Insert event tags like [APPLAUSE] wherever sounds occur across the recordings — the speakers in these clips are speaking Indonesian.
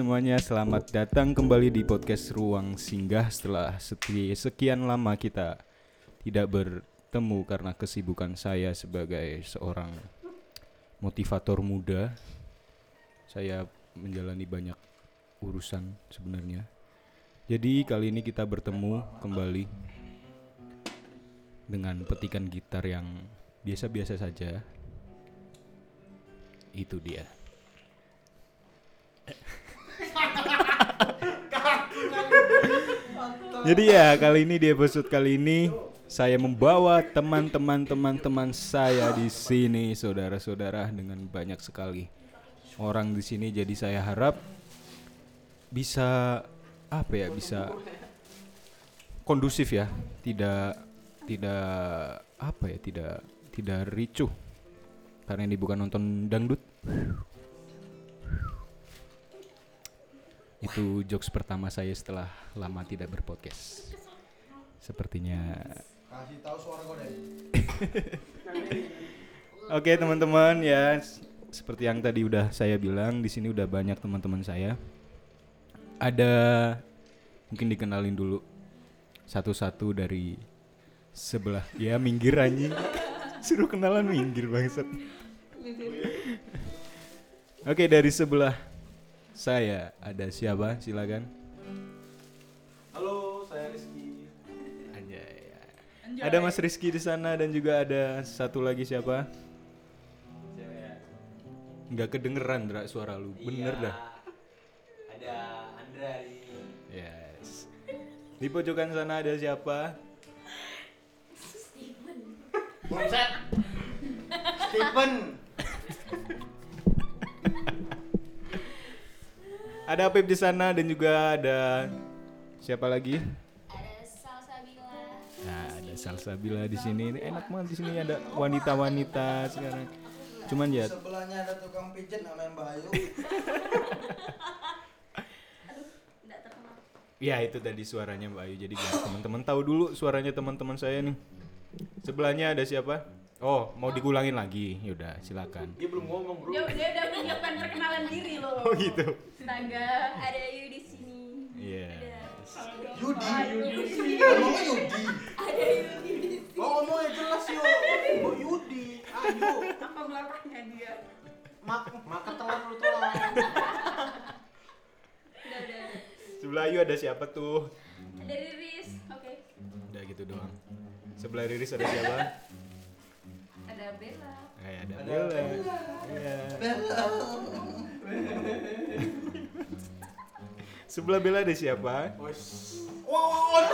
semuanya. Selamat datang kembali di podcast Ruang Singgah setelah sekian lama kita tidak bertemu karena kesibukan saya sebagai seorang motivator muda. Saya menjalani banyak urusan sebenarnya. Jadi kali ini kita bertemu kembali dengan petikan gitar yang biasa-biasa saja. Itu dia. Jadi ya kali ini di episode kali ini saya membawa teman-teman teman-teman saya di sini saudara-saudara dengan banyak sekali orang di sini. Jadi saya harap bisa apa ya bisa kondusif ya tidak tidak apa ya tidak tidak ricuh. Karena ini bukan nonton dangdut itu jokes pertama saya setelah lama tidak berpodcast. Sepertinya. Kasih tahu suara gue deh. [LAUGHS] Oke teman-teman ya, seperti yang tadi udah saya bilang di sini udah banyak teman-teman saya. Ada mungkin dikenalin dulu satu-satu dari sebelah. Ya minggir anjing. [LAUGHS] Suruh kenalan minggir bangsat. Oke dari sebelah saya ada siapa? Silakan. Halo, saya Rizky. Anjay. Ada Mas Rizky di sana dan juga ada satu lagi siapa? Nggak kedengeran Dra suara lu. Bener Iya. dah. Ada Andra di Yes. Di pojokan sana ada siapa? Stephen. Ada Apip di sana dan juga ada siapa lagi? ada salsabila Nah, ada Salsabila di sini. Ini enak banget di sini ada wanita-wanita sekarang. Cuman ya Sebelahnya ada tukang pijet namanya Mbak Ayu. tidak terkenal Ya itu tadi suaranya Mbak Ayu. Jadi biar teman-teman tahu dulu suaranya teman-teman saya nih. Sebelahnya ada siapa? Oh, mau digulangin lagi? Yaudah, silakan. Dia belum ngomong bro. Dia, dia udah menyiapkan perkenalan diri loh. Oh gitu. Astaga. ada Ayu di sini Yes. Yudi. Yudi. Ngomongnya Yudi. ada Ayu di sini Oh, ngomongnya jelas yo. Oh, Yudi. Ayo. Apa belakangnya dia? Mak, makan telan lu telan. udah udah Sebelah Ayu ada siapa tuh? ada Riris oke Udah gitu doang. Sebelah Riris ada siapa? Ada Bella. Eh, ada Bella. Iya. Sebelah Bella ada siapa? Wow.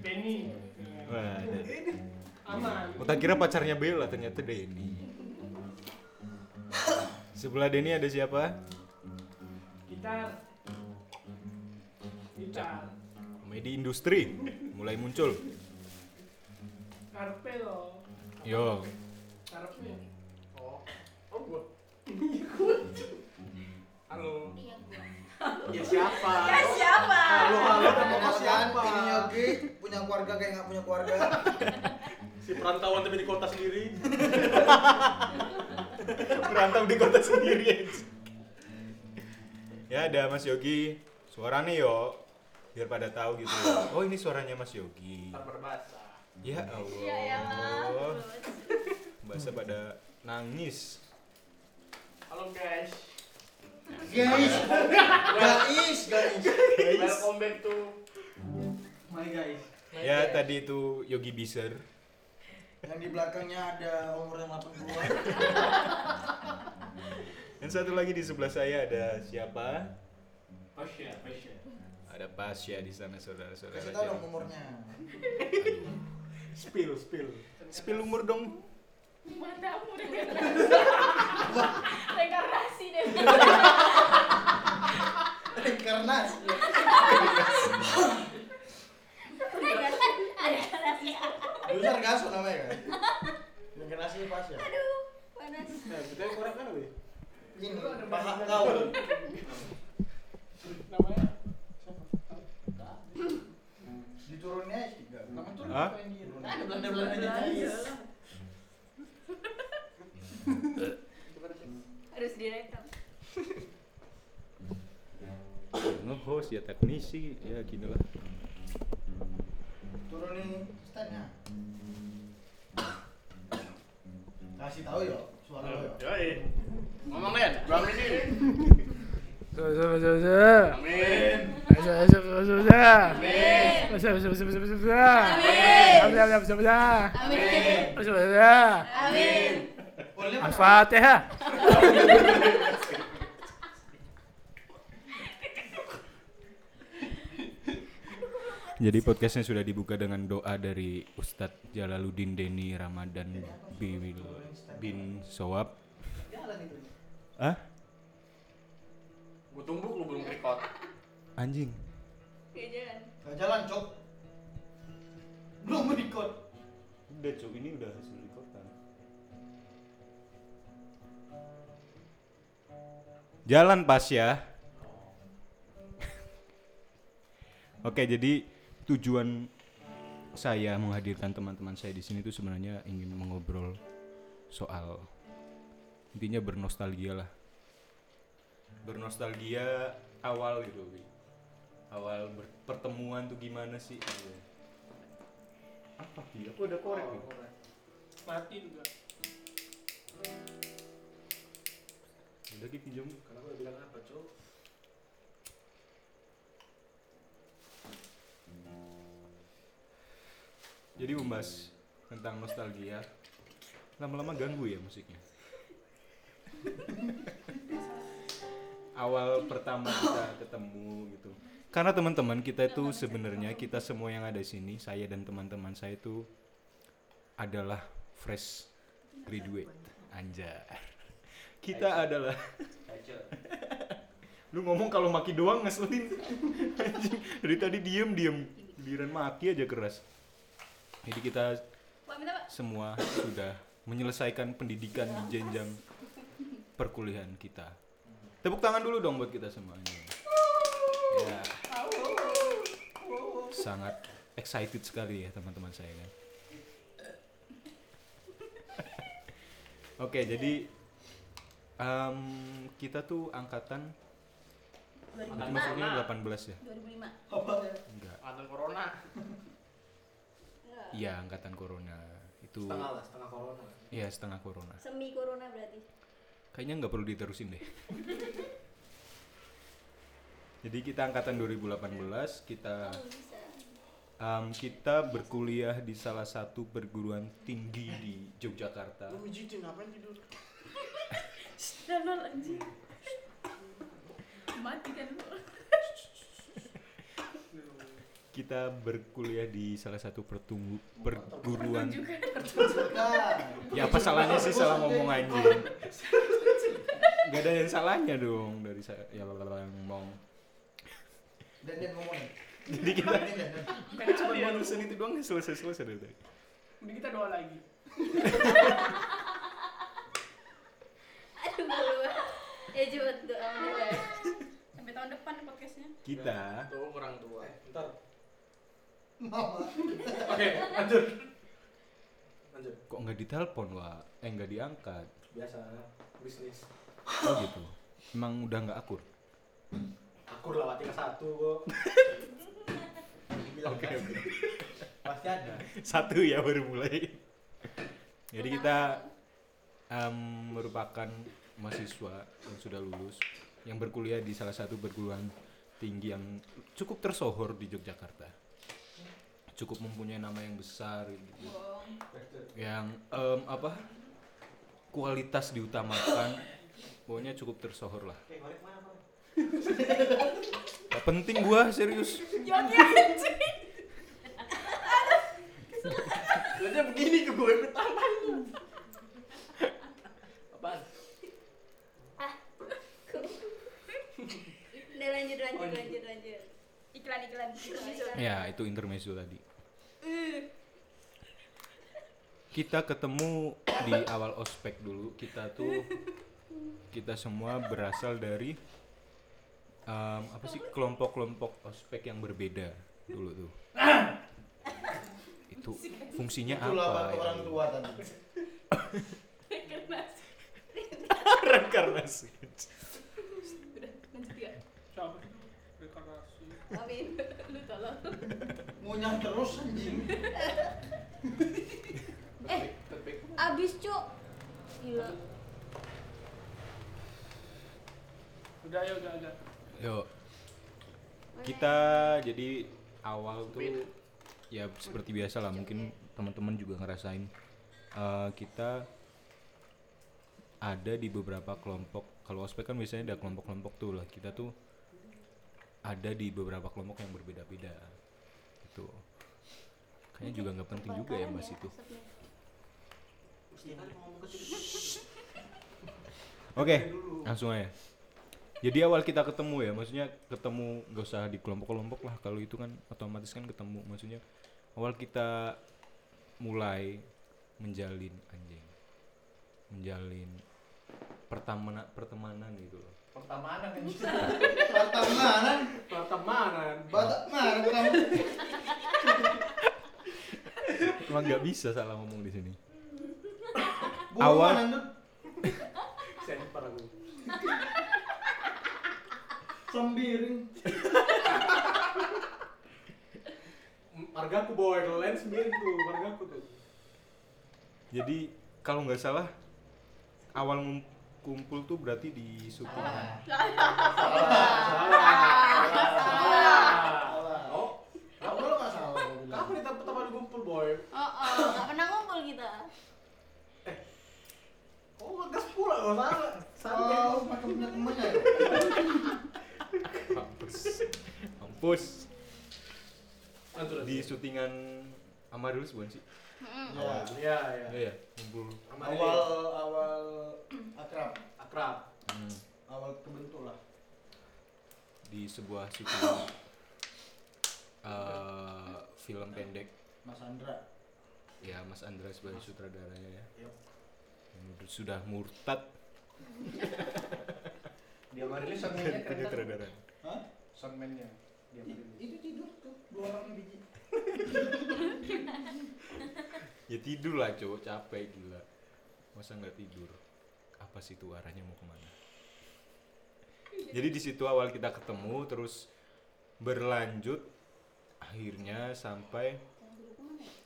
Benny. Wah, ada. Aman. Oh, tak kira pacarnya Bella ternyata Denny. Sebelah Denny ada siapa? Kita kita Komedi industri mulai muncul. Karpe loh. Yo, Karpe. Oh. Oh gua. Halo. iya gua Ya siapa? Ya siapa? Halo halo Kasihan siapa? ini Yogi punya keluarga kayak nggak punya keluarga. Si perantauan tapi di kota sendiri. [LAUGHS] merantau di kota sendiri. Ya ada Mas Yogi. Suaranya yo. Biar pada tahu gitu. Oh ini suaranya Mas Yogi. Tak berbahasa. Ya Allah. ya elah [LAUGHS] Bahasa pada nangis. Halo guys. Guys. Guys, guys. Welcome back to My guys. my Ya guys. tadi itu Yogi Biser. Yang di belakangnya ada umur yang 80-an. Dan [LAUGHS] satu lagi di sebelah saya ada siapa? Pasha, Pasha. Ada Pasya di sana saudara-saudara. Tahu dong umurnya spill spill. Spill umur dong. Matamu dengan reinkarnasi deh. Reinkarnasi. Reinkarnasi. Dulu sargasso namanya kan? Reinkarnasi pas ya? Aduh panas. Nah kita kurang kan lebih ini paha kau namanya? Diturunnya sih enggak. Kamu turun Hah? apa yang di Ada Belanda-Belandanya guys. [LAUGHS] Harus direkam. nge-host ya teknisi ya gini lah Turunin standnya. Kasih tahu ya suara lo ya. Yoi. Ngomong kan? Bang ini. Amin. Amin. Jadi podcastnya sudah dibuka dengan doa dari Ustadz Jalaluddin Deni Ramadan bin, bin Sowab. Gue tumbuk lu belum record. Anjing. Kayak jalan. Gak jalan, Cok. Belum record. Udah cok, ini udah hasil rekordan. Jalan pas ya. [LAUGHS] Oke, jadi tujuan saya menghadirkan teman-teman saya di sini itu sebenarnya ingin mengobrol soal intinya bernostalgia lah. Bernostalgia awal gitu, Wi. Awal pertemuan tuh gimana sih? Gitu. Apa sih? Aku udah korek nih. Mati juga. Udah Ki, pinjam. Karena gue bilang apa, Cok? Jadi membahas tentang nostalgia. Lama-lama ganggu ya musiknya. [LAUGHS] Awal pertama kita ketemu gitu. Karena teman-teman kita itu sebenarnya kita semua yang ada di sini, saya dan teman-teman saya itu adalah fresh graduate. Anjar. [LAUGHS] Kita adalah [LAUGHS] Lu ngomong kalau maki doang ngeselin. [LAUGHS] Dari tadi diem diem, giliran maki aja keras. Jadi kita semua sudah menyelesaikan pendidikan di jenjang perkuliahan kita. Tepuk tangan dulu dong buat kita semuanya. Ya. Sangat excited sekali ya teman-teman saya kan. [LAUGHS] Oke, jadi em, kita tuh angkatan itu 2005. maksudnya 18 ya? 2005. Apa? Enggak. Ada corona. Iya, angkatan corona. Itu Setengah lah, setengah corona. iya setengah corona. Semi corona berarti. Kayaknya nggak perlu diterusin deh. Jadi kita angkatan 2018, kita em, kita berkuliah di salah satu perguruan tinggi di Yogyakarta. Lu mijitin ngapain tidur? [LAUGHS] Jangan anjing. Mati kan lu. Kita berkuliah di salah satu pertunggu, perguruan. Ya apa salahnya sih salah ngomong anjing? Gak ada yang salahnya dong dari saya ya yang ngomong. dan dia ngomongin. Jadi kita kan cuma barusan itu doang selesai selesai dari tadi. Udah kita doa lagi. [LAUGHS] Aduh. Ya coba doa. Sampai tahun depan podcastnya. Kita Tuh orang tua. Ntar. Mama. Oke, lanjut. Lanjut. kok nggak ditelepon wah eh nggak diangkat Biasa bisnis. oh gitu emang udah nggak akur Aku udah lewat tingkat satu kok. Bilang kan. Pasti ada. satu ya baru mulai jadi kita em, merupakan mahasiswa yang sudah lulus yang berkuliah di salah satu perguruan tinggi yang cukup tersohor di Yogyakarta cukup mempunyai nama yang besar gitu. yang em, apa kualitas diutamakan pokoknya cukup tersohor lah Gak penting gua serius Lihatnya begini ke gue pertama. Apaan? Udah lanjut lanjut lanjut lanjut. Iklan iklan. iklan. Ya, itu intermezzo tadi. Kita ketemu di awal ospek dulu. Kita tuh kita semua berasal dari em, apa sih kelompok-kelompok ospek yang berbeda dulu tuh. Itu fungsinya apa? ya orang tua tadi. Reinkarnasi. Udah, lanjut ya. Siapa? Rekarnasi. Amin. Lu tolong. Ngunyah terus anjing. [LAUGHS] Eh, abis cuk. Gila. Udah ya udah udah. Yuk. Kita jadi awal tuh ya seperti biasa lah mungkin teman-teman juga ngerasain eh, kita ada di beberapa kelompok kalau ospek kan biasanya ada kelompok-kelompok tuh lah kita tuh ada di beberapa kelompok yang berbeda-beda gitu. Kayaknya juga nggak penting juga ya mas itu. [LAUGHS] Oke langsung aja. Jadi awal kita ketemu ya maksudnya ketemu gak usah di kelompok-kelompok lah. Kalau itu kan otomatis kan ketemu. Maksudnya awal kita mulai menjalin anjing. Menjalin pertemanan pertemanan gitu loh Pertemanan kan. Pertemanan, Pertemanan. mana kamu? emang nggak bisa salah ngomong di sini Awal- mana, Dut? Sempar aku. Sembiring. Margaku boy, kalau lain sendiri tuh, margaku tuh. jadi kalau nggak salah awal kumpul tuh berarti di syutingan Salah. Oh, Kamu lo nggak salah. kapan kita pertama kali kumpul boy? Oh, oh, nggak pernah ngumpul kita. Oh, ngegas pula nggak salah. Oh, punya temennya ya? mampus mampus Lanjut, lanjut. di syutingan Amaryllis bukan sih Ya. Iya, iya. Iya ya kumpul Awal awal akrab, akrab. Hmm, awal kebentuk lah. di sebuah syuting [COUGHS] eh, film pendek Mas Andra. ya Mas Andra sebagai sutradaranya ya Yup. yang udah- sudah murtad [LAUGHS] Dia marilis soundman-nya keren kan? Soundman-nya. Dia marilis. Itu tidur tuh dua orang biji. Ya tidur lah cowok capek gila masa nggak tidur apa sih tuh arahnya mau ke mana jadi di situ awal kita ketemu terus berlanjut akhirnya sampai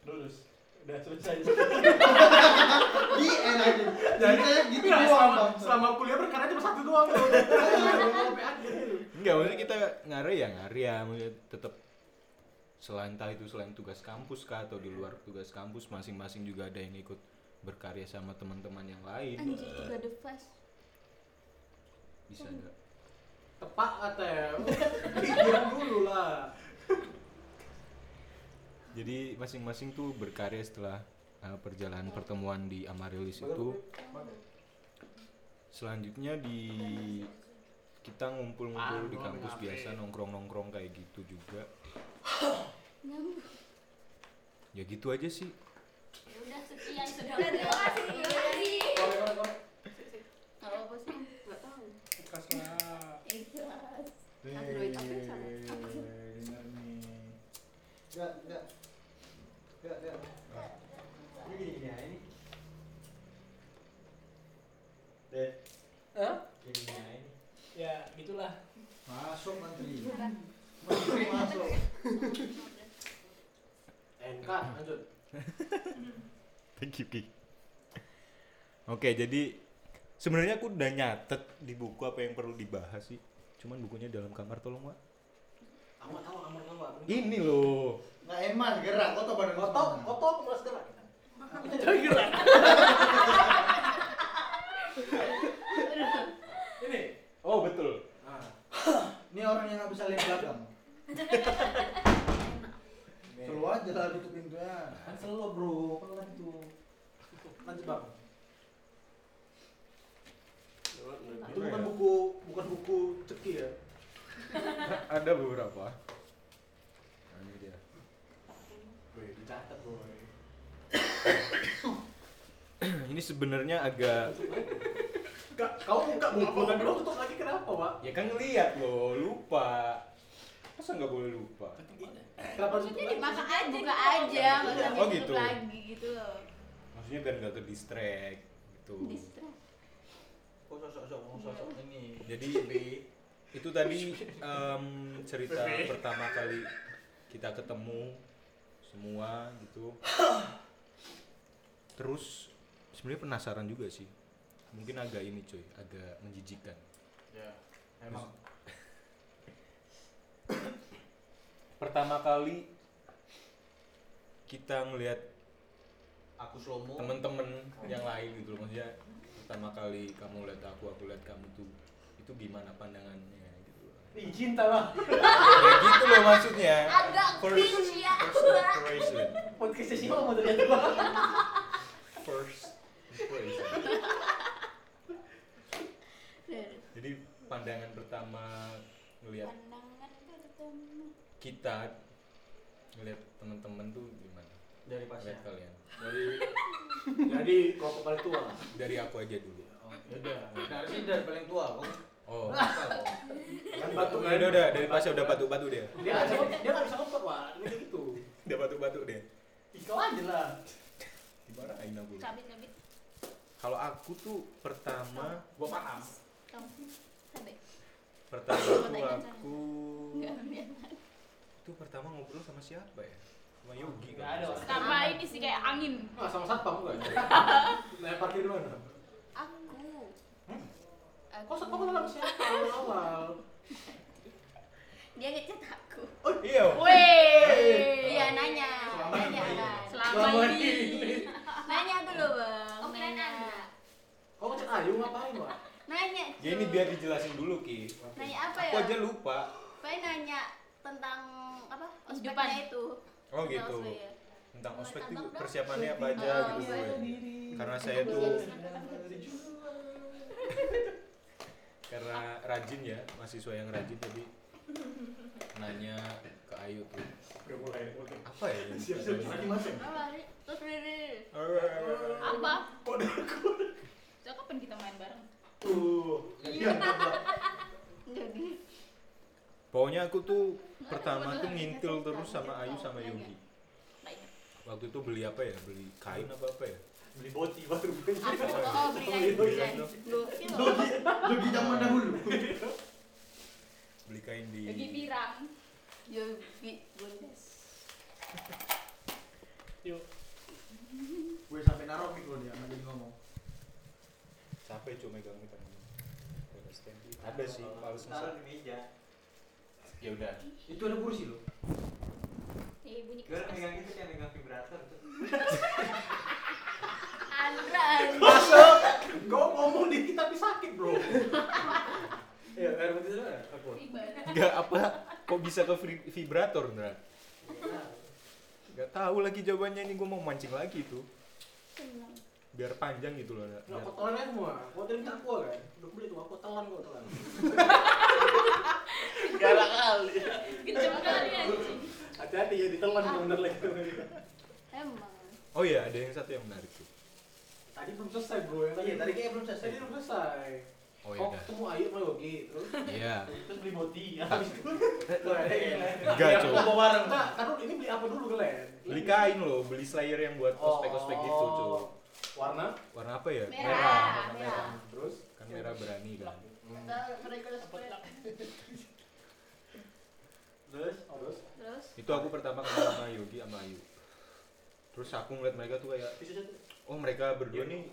Lulus. Udah selesai. Di enak Jadi gitu doang selama, bang. selama kuliah berkarya cuma satu doang. [LAUGHS] enggak maksudnya kita ngare ya ngare ya maksudnya tetap selain entah itu selain tugas kampus kah atau di luar tugas kampus masing-masing juga ada yang ikut berkarya sama teman-teman yang lain Anjir juga the fast. bisa enggak Tepat kata ya. Pikir dulu lah. jadi masing-masing tuh berkarya setelah uh, perjalanan pertemuan di Amaryllis itu selanjutnya di kita ngumpul-ngumpul di kampus biasa nongkrong-nongkrong kayak gitu juga. Ya gitu aja sih Ya udah sekian sudah. Terima kasih. Terima kasih. Nggak apa-apa sih. Nggak tahu. Bekas lah. Ikhlas. Android apa salah? Dengar nih. Enggak, enggak. Enggak, enggak. Ini gini gini ya, ini. Deh, Hah? gini gini ini. Ya, gitulah. Masuk menteri. Menteri masuk. NK, lanjut. [LAUGHS] thank you Ki. oke jadi sebenarnya aku udah nyatet di buku apa yang perlu dibahas sih cuman bukunya dalam kamar tolong Wak Aku tahu kamar kamu. apa. ini loh Nggak eman, gerak. Badan kau Kotok, kotok, kemas gerak. Jangan gerak. [LAUGHS] Ini. oh betul Nah, Ini orang yang nggak bisa lihat belakang. Selalu aja lah tutup pintunya. kan selalu bro, pelan tuh. Lanjut bang. Itu bukan buku, bukan buku ceki ya. [LAUGHS] ada beberapa nah, ini dia Wih, dicatat boy. [COUGHS] ini sebenarnya agak Kak, kau buka bukan dulu tutup lagi kenapa, Pak? Ya kan ngeliat lo, lupa. Masa nggak boleh lupa? Kenapa lagi? Maka aja buka aja, nggak usah Oh, gitu. lagi gitu loh. Maksudnya biar nggak ke distract gitu. Distract. Kok sosok-sosok mau sosok ini. Jadi itu tadi [LAUGHS] em, cerita pertama kali kita ketemu semua gitu. Terus sebenarnya penasaran juga sih. Mungkin agak ini coy, agak menjijikan. Ya, emang. Pertama kali kita ngelihat Aku slomo. temen-temen yang lain gitu loh maksudnya pertama kali kamu lihat aku aku lihat kamu tuh itu gimana pandangannya gitu loh. Ih, cinta lah. Kayak gitu loh maksudnya Agak First- cringe ya. first impression Podcastnya sih mau first impression jadi pandangan pertama ngelihat. Kita ngelihat temen-temen tuh gimana Dari pasnya. ngelihat kalian Dari jadi kelompok paling tua. dari aku aja dulu Oh, ya udah. Nah, ini dari paling tua, kok. oh kok? Kan batu udah udah udah dari pasnya udah batu-batu dia Dia nggak bisa dia nggak bisa. Ini gitu. udah batu-batu dia Ikau aja lah. dimarahin aku Cabit cabit. kalau aku tuh pertama Gua paham. Kamu sampai. Pertama tuh aku itu pertama ngobrol sama siapa ya sama Yogi salah. Sama ini sih kayak angin. Ah, sama satpam bukan? [LAUGHS] Nah, parkir di mana? Aku. Kok satpam kenal sama siapa awal? Dia ngechat aku. iya Weh. Iya nanya. Selama Nanya ini. kan. Selama Selama ini. ini. Nanya dulu bang. Oh, kirain Nanya. Anda. Kau ngechat Ayu ngapain, Pak? Nanya. ya ini biar dijelasin dulu ki Nanya apa ya? aku aja lupa Paling nanya tentang apa? Kehidupan. Ospeknya itu. oh Tentang gitu ospek ya. tentang ospek tuh persiapannya apa aja Oh, gitu iya. ya karena saya tuh karena rajin ya mahasiswa yang rajin jadi nanya ke Ayu tuh apa ya Siap-siap? Terus Riri. Apa? Kok aku? Kapan kita main bareng? Tuh. Iya. Jadi. pokoknya aku tuh pertama tuh ngintil terus sama Ayu sama Yogi waktu itu beli apa ya beli kain apa apa ya Beli boti baru. Aku oh beli kain zaman dahulu. beli kain di Yogi pirang. Yogi Bundes. Yuk. Gue sampai naruh mic lo dia, jadi ngomong. Capek cuma megang ini kan ada sih males Taruh di meja. ya udah Itu ada kursi lo. Eh bunyi Gue megang itu kayak megang vibrator tuh. [LAUGHS] [LAUGHS] Andra. Masuk. Kau ngomong dikit tapi sakit, Bro. [LAUGHS] Iya, air putih dulu ya? Aku. nggak apa kok bisa ke vi- vibrator Ndra nggak tahu lagi jawabannya ini gue mau mancing lagi tuh biar panjang gitu loh telan aja semua. Kau tadi minta aku kan? Udah beli tuh, aku telan kau telan. [LAUGHS] Galak kali. Kenceng kali anjing. Hati-hati ya ditelan bener lagi. Emang. oh iya ada yang satu yang menarik tuh Tadi belum selesai, Bro. Yang Iya, tadi kayaknya belum selesai. Tadi belum selesai. oh iya dah. ketemu Ayu sama Yogi, terus iya terus beli boti. [LAUGHS] Habis itu. Enggak, Cuk. mau bawa bareng. Enggak, kan ini beli apa dulu, Glenn? beli kain loh beli slayer yang buat ospek ospek gitu Oh. cuy Warna? warna apa ya? Merah. Warna merah. Terus? kan merah berani kan? Terus? Terus? Terus? Itu aku pertama kenal sama Yogi sama Ayu. Terus aku ngeliat mereka tuh kayak oh mereka berdua nih.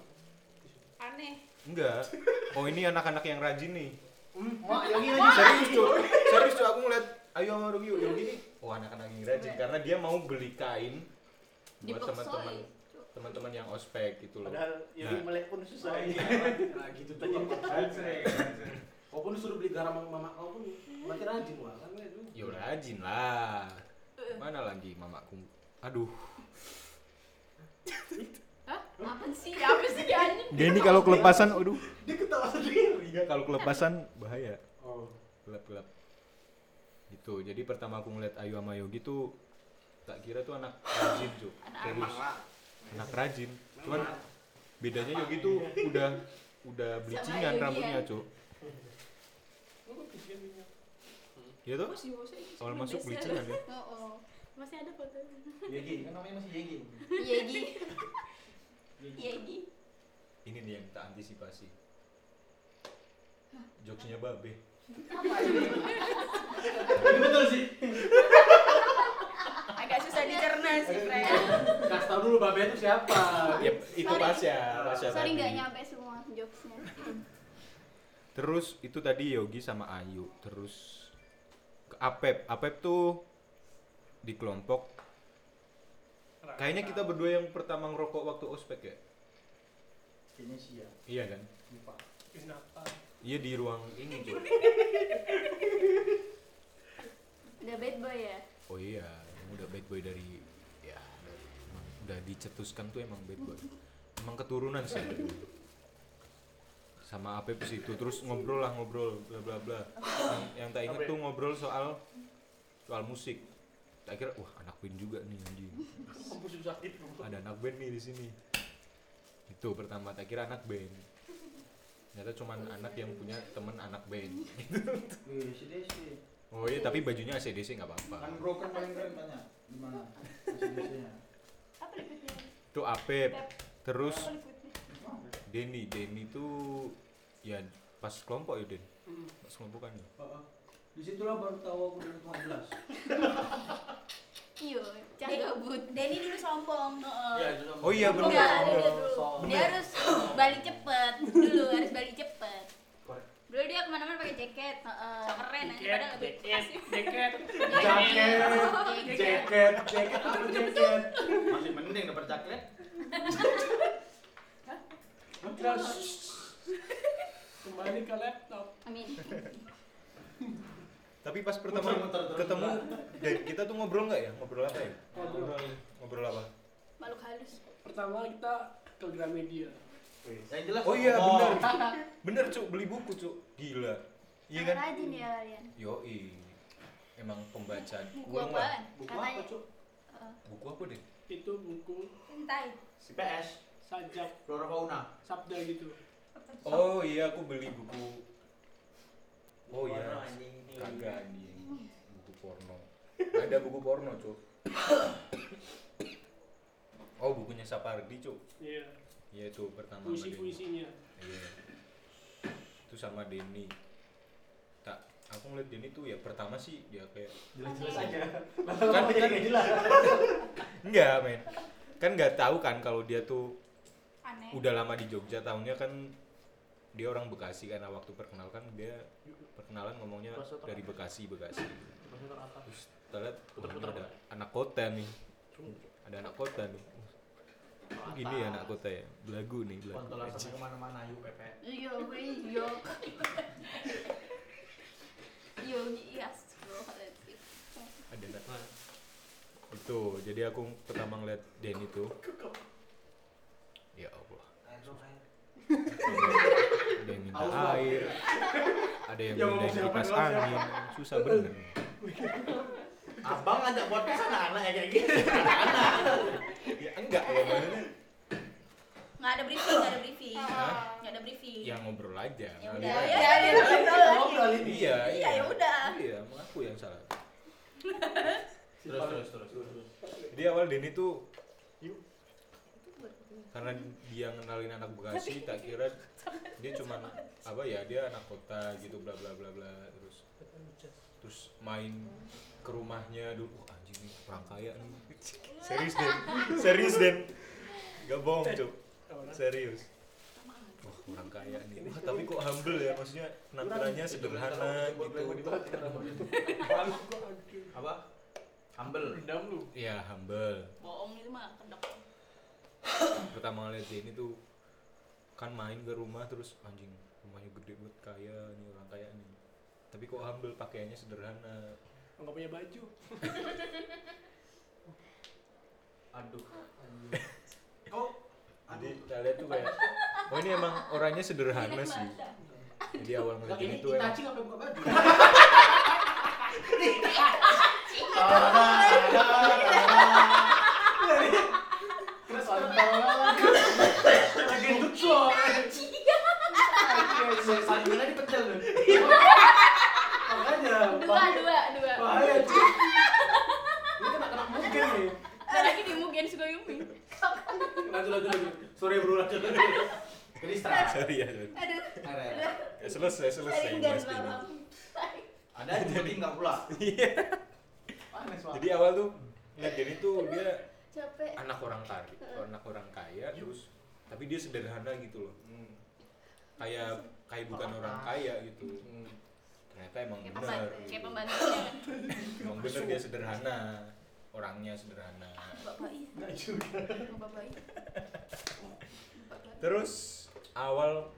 Aneh. enggak. Oh ini anak-anak yang rajin nih. Hmm, mak, Yogi Ini serius tuh serius tuh aku ngeliat Ayu sama Yogi Yogi nih. Oh anak-anak yang rajin karena dia mau beli kain buat teman-teman teman-teman yang ospek gitu loh Padahal Yogi Nah. melek pun susah. [LAUGHS] Nah, gitu tuh. Kau pun disuruh beli garam sama mama kau pun berarti rajin wah kan itu. ya rajin lah mana lagi mamaku aduh Hah? Apa sih? Apa sih anjing? dia ini kalau kelepasan aduh Dia ketawa sendiri. Iya kalau kelepasan bahaya Oh. gelap-gelap gitu jadi pertama aku ngeliat Ayu sama Yogi tuh tak kira tuh anak rajin tuh serius anak rajin cuman bedanya Yogi tuh udah udah bleachingan rambutnya ya. cuk ya tuh Masih masih. awal masuk bleachingan ya [LAUGHS] Oh, oh. Masih ada fotonya. Yegi, kan namanya masih Yegi. Yegi. Yegi. ini nih yang kita antisipasi jokesnya babe Ini betul sih. Agak susah dicerna sih, Fred. Dulu babe itu siapa. [LAUGHS] ya itu Sorry. Pasya Pasya Sorry tadi. nggak nyampe semua jokesnya. terus itu tadi Yogi sama Ayu terus ke Apep Apep tuh di kelompok kayaknya kita berdua yang pertama ngerokok waktu ospek ya Kayaknya sih ya. iya kan Lupa. Kenapa? iya di ruang ini cuy Udah bad boy ya? oh iya udah bad boy dari udah dicetuskan tuh emang bad boy. Emang keturunan sih. Sama Apep situ terus ngobrol lah ngobrol bla bla bla. Yang, yang tak inget tuh ngobrol soal soal musik. Tak kira wah anak band juga nih anjing. Itu ada anak band nih di sini. Itu pertama tak kira anak band. Ternyata cuman anak yang punya temen anak band. Wih, si Desi. oh iya tapi bajunya ACDC nggak apa-apa. Kan broken paling keren tanya. Gimana? Apa itu Apep terus? Denny Denny tuh ya pas kelompok ya Den pas kelompok kan ya Heeh. Di situlah baru tahu aku dari 15. Iyo, cah gabut. Denny dulu sombong. Iya, oh iya bener Enggak, bener. dia Dia harus balik cepet dulu, harus balik cepet. Dulu dia ke mana-mana pakai jaket, keren aja Jaket, padahal lebih jaket, [LAUGHS] jaket. Jaket. Jaket, jaket, jaket. Masih mending dapat jaket. Terus kembali ke laptop. Amin. tapi pas pertama ketemu dan kita tuh ngobrol nggak ya ngobrol apa ya Ngobrol. ngobrol apa Makhluk halus. Pertama kita ke Gramedia. Yang jelas. oh iya ngomong. bener [LAUGHS] bener cuk beli buku cuk gila iya kan Rajin ya kalian. Yoi emang pembaca Buku Gua nggak- apaan? Buku Katanya. apa, Cuk? Heeh. buku apa deh Itu buku Entai. Si PS, sajak Flora Fauna. sabda gitu. oh iya aku beli buku oh iya kagak anjing buku porno ada buku porno cuk [COUGHS] oh bukunya Sapardi cuk Iya. Iya itu pertama sama Denny. Puisi-puisinya. Iya. Itu sama Denny. Tak, aku ngeliat Denny tuh ya pertama sih dia kayak Jelas-jelas aja. kan jadi kan nggak jelas. [LAUGHS] enggak men. Kan nggak tahu kan kalau dia tuh Aneh. udah lama di Jogja tahunnya kan dia orang Bekasi karena waktu perkenalkan dia perkenalan ngomongnya dari Bekasi Bekasi terus kita lihat "Wah, ini ada anak kota nih ada anak kota nih Oh, gini ya anak kota ya belagu nih belagu Kontolan sampai ke mana-mana yuk Pepe. Iya, iya. Iya, iya, astagfirullahaladzim. ada anak itu jadi aku pertama ngeliat Denny tuh. Ya Allah. Ada yang minta air ada yang Ya, minta kipas angin. Susah bener Abang ngajak podcast anak-anak ya kayak gitu. [LAUGHS] ya enggak ya maksudnya Nggak ada briefing, nggak ada briefing. Hah? Nggak ada briefing. ya ngobrol aja Ya udah, aja. ya, ya, Ngobrol ini. iya Iya, ya udah. iya emang aku yang salah [LAUGHS] Terus terus terus. terus. jadi awal Denny tuh karena dia ngenalin anak Bekasi tak kira dia cuman apa ya dia anak kota gitu bla bla bla bla terus terus main ke rumahnya dulu Wah, anjing nih orang kaya nih. [LAUGHS] Serius den. Serius den. Gak bohong cuk. serius. Wah orang kaya nih. Wah tapi kok humble ya? Maksudnya penampilannya sederhana gitu. Apa? Humble. Redam lu. ya humble. Bohong itu mah kedok. pertama ngeliat dia ini tuh kan main ke rumah terus anjing rumahnya gede banget kaya nih orang kaya nih. Tapi kok humble pakaiannya sederhana nggak punya baju. [LAUGHS] Aduh. Kau jadi kita lihat tuh kayak oh ini emang orangnya sederhana sih. Jadi awal ngeliat ini tuh emang Itachi buka baju. [LAUGHS] Lagi itu cuy. Sandalnya loh bahaya cuy. [LAUGHS] Ini kena kena mungkin nih. Ada lagi di Mugen Sugayumi. Lanjut lanjut lanjut. Sorry bro lanjut lanjut. Kristra. Sorry ya. Aduh. Ada. Ya, selesai selesai. Ada yang penting nggak pula. Iya. Jadi awal tuh ngeliat Denny tuh dia Capek. anak orang kaya, anak orang kaya terus tapi dia sederhana gitu loh. Hmm. Kayak kayak bukan orang kaya gitu. Ternyata emang Kayak bener. pembantu, kayak pembantunya kan. [LAUGHS] Emang bener dia sederhana. Orangnya sederhana. Bapak iya. Enggak juga. Bapak iya. [LAUGHS] Terus awal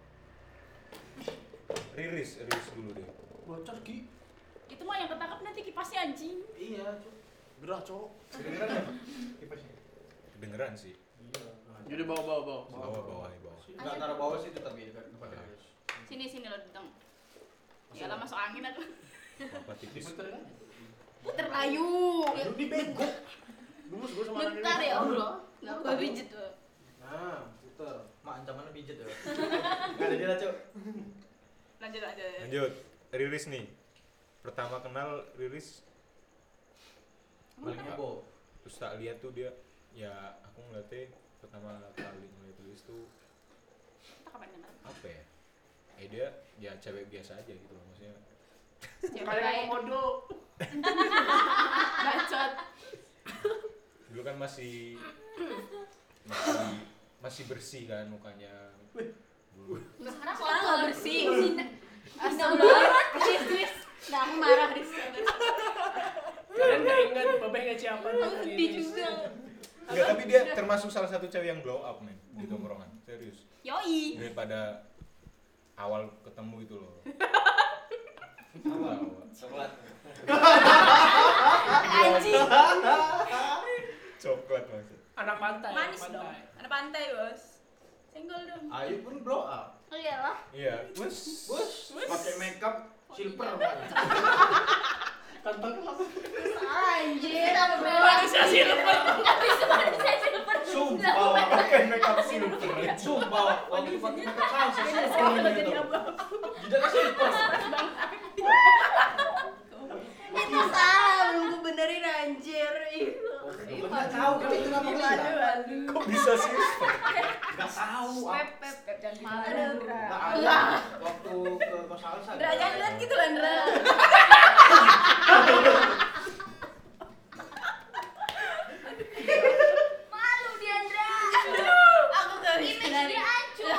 riris, riris dulu deh. Bocor ki. Itu mah yang ketangkap nanti kipasnya anjing. Iya, Cuk. Gerak cowok. Kedengeran ya? Kipasnya. Kedengeran sih. Iya. Jadi bawa bawa bawa. Bawah bawah bawah. Nggak taruh bawah sih tetap gitu kan. depan Iya. Sini sini lo diteng. Ya lah masuk angin aku. Apa tipis. Diputer kan? Puter layu. Lu di bego. Dulu gue sama anak Bentar ini. ya Allah. Enggak gua pijet tuh. Nah, puter. Mak ancamannya pijet ya. [LAUGHS] Nggak ada dia cuk. Lanjut lanjut. Lanjut. Riris nih. Pertama kenal Riris Paling heboh. terus tak lihat tuh dia ya aku ngeliatnya pertama kali ngeliat Riris tuh Kita kapan kenal? apa ya? Eh dia ya cewek biasa aja gitu loh maksudnya. Cewek Kayak baik. komodo. Bacot. Dulu kan masih masih masih bersih kan mukanya. Dulu. Sekarang sekarang nggak bersih. Astagfirullah. Riz, Riz. Nah, aku marah Riz. Kalian nggak ingat babeh nggak siapa Sedih juga. Enggak, tapi dia termasuk salah satu cewek yang glow up men di tongkrongan. Serius. Yoi. Daripada awal ketemu itu loh. Apa? Coklat. Anjing. Coklat maksud. Anak pantai. Manis anak dong. pantai. Ada pantai, Bos. Senggol dong. Ayu pun blow up. Oh iyalah. Iya. Wes. Bos, pakai makeup silver kan. Kantong apa? Anjir, apa Manusia silver. Manusia silver. Sumpah. Pakai makeup silver. sumpah. Wak. Waktu pakai makeup Sekarang silver jadi gitu. apa? Tidak silver. Itu salah, belum gue benerin anjir. Ih. Nggak tahu kan itu nama dia. Kok bisa silver? Nggak tahu. Pep, pep, pep, jangan Malah, Aduh. Ndra. Nggak ada. Waktu ke kos Alsa. Ndra, jangan lihat gitu lah, Ndra. [LAUGHS] [LAUGHS] Malu dia, Ndra. Aku gak bisa Image dari dia hancur.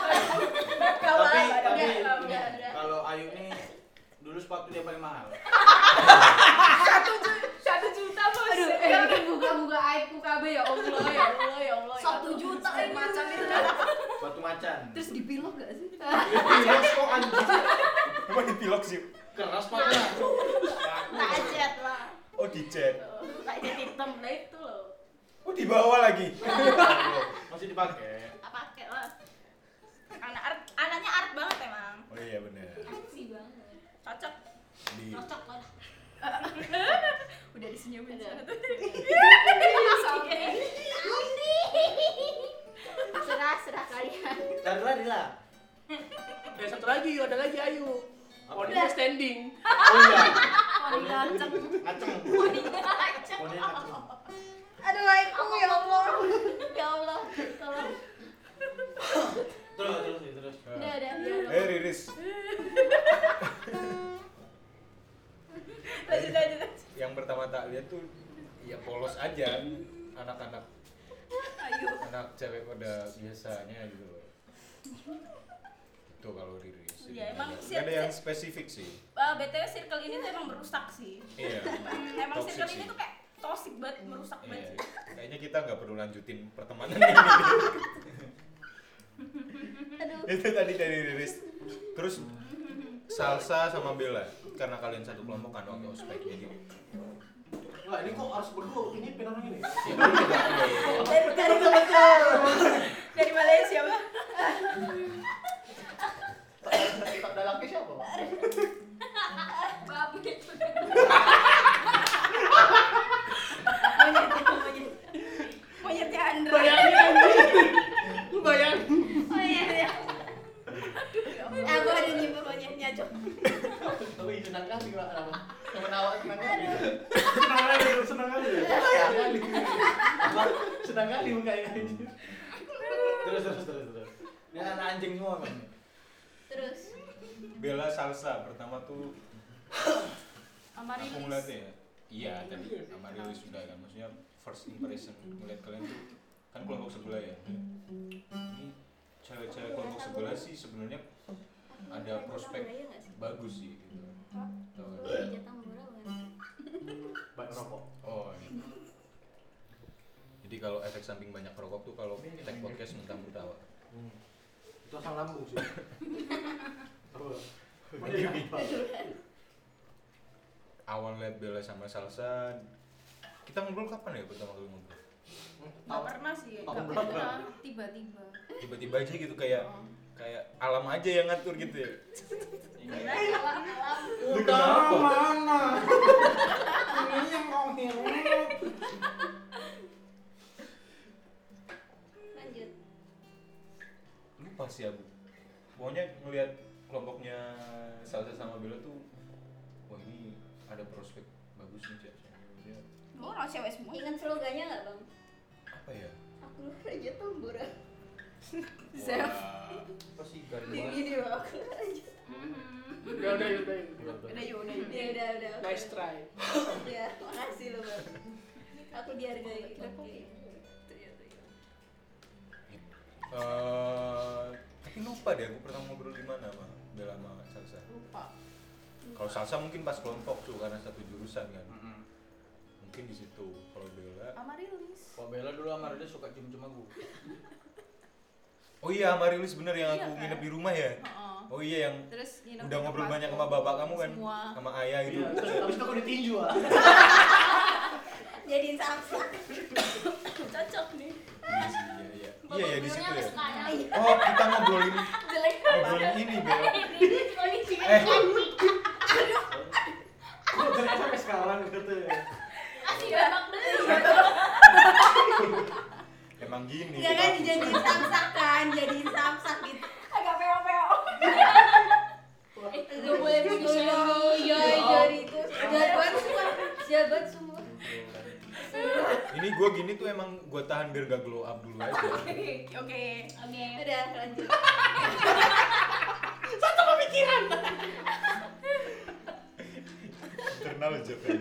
Kau Tapi, apa? tapi Ndra, Ndra, Ndra. kalau Ayu ini dulu sepatu dia paling mahal. [LAUGHS] Satu juta, satu juta bos. Aduh, eh, ini buka-buka aib KB ya Allah ya Allah ya Allah. ya Satu Allah. juta Aib ini. macam itu. Sepatu macan. Terus dipilok gak sih? Iya, kok anjing. Emang dipilok sih? Keras sepatunya. Lajet lah. Oh dicat. Lajet hitam, lah itu loh. Oh dibawa lagi. Masih dipakai. Tak pakai lah. Anak art, anaknya art banget emang. Oh iya benar. Aksi banget. Cocok. Di Cocok lah. [LAUGHS] Udah disenyumin Udah. sana [LAUGHS] tuh. Sampai. Serah serah kalian. Lari-lari lah. Ya satu lagi, ada lagi Ayu. Poninya standing. Oh iya. [LAUGHS] Poni ngaceng. Ngaceng. Poni ngaceng. Poni ngaceng. Aduh, aku ya Allah. Ya Allah. Tolong. Terus, terus, terus. Udah, udah. Ya udah. Eh Riris, Lanjut, lanjut, lanjut. yang pertama tak lihat tuh ya polos aja anak-anak Ayo. anak cewek pada biasanya gitu loh. Itu kalau Riris. Iya, emang Nggak ada sir- yang spesifik sih. Uh, BTW circle ini tuh emang merusak sih. Iya. Hmm, emang Toxic circle ini sih. tuh kayak toxic banget, merusak Iya. banget. Kayaknya kita nggak perlu lanjutin pertemanan ini. [LAUGHS] Itu tadi dari Riris. Terus Salsa sama Bella karena kalian satu kelompok kan waktu ospek jadi Lah ini kok harus berdua ini pin orang ini. ya. Dari dari Malaysia. dari Malaysia, Bang. Tak ada laki siapa? Babu itu. Monyetnya, monyet. Monyetnya Andra. Bayangin anjing. Lu bayangin. Monyetnya. Aku ada nyimpen monyetnya, Cok. Tapi senang kali pak. Apa? Menawa senang kali. Senang kali, senang kali ya. Senang kali. Apa? Senang kali mukanya anjir. Terus terus terus terus. Ini anak anjing semua kan. Terus Bella tuh Amarilis. aku ngeliatnya ya? Iya tadi. Amarilis sudah kan? Maksudnya first impression. Ngeliat kalian tuh kan kelompok sebelah ya? Ini cewek-cewek kelompok sebelah sih sebenarnya ada prospek bagus sih gitu. Rokok. oh ini. jadi kalau efek samping banyak rokok tuh kalau tag podcast muntah-muntah Wak. Hmm. Itu asam lambung sih. [LAUGHS] Apa? awal liat Bella sama Salsa kita ngobrol kapan ya pertama kali ngobrol Gak pernah sih, gak Tahun pernah. Tiba-tiba. tiba-tiba aja gitu kayak kayak alam aja yang ngatur gitu ya Utara mana? Ini yang kau hirup. Lanjut. lupa sih aku pokoknya ngelihat kelompoknya Salsa sama Bella tuh wah ini ada prospek bagus nih Cak. Dia Oh, orang cewek semua. Ingat slogannya nggak bang? apa ya Aku raja tambora. [LAUGHS] Zef. Apa sih garis Di banget? video aku raja. Udah, udah, udah. Udah udah yuk. Ya udah udah. oke. Nice try. Ya makasih lo bang. Aku dihargai. Oke. eh, tapi lupa deh aku pernah ngobrol di mana sama Bella sama Salsa Lupa. kalau Salsa mungkin pas kelompok tuh karena satu jurusan kan Mm-mm. mungkin di situ kalau Bella Amarilis. Kok Bella dulu dia suka cium-cium aku. oh iya Marilis bener yang Iya aku kan? nginep di rumah ya Heeh. oh iya yang Terus nginep udah ngobrol banyak sama bapak kamu kan Semua. sama ayah gitu Iya, terus habis itu aku ditinju ah. [LAUGHS] Jadiin samsak. Cocok nih. iya iya iya iya ya di situ ya sekarang. oh kita ngobrolin Ngobrolin ini kondisi eh Kok ternyata sampai sekarang gitu ya. Asli babak belur. emang gini Enggak kan dijadiin samsak kan, jadiin samsak gitu. Agak boleh ya jadi itu. Semua, jabat semua. Ini gue gini tuh emang gue tahan biar gak glow up dulu aja Oke. Oke. Udah lanjut. [LAUGHS] internal aja kan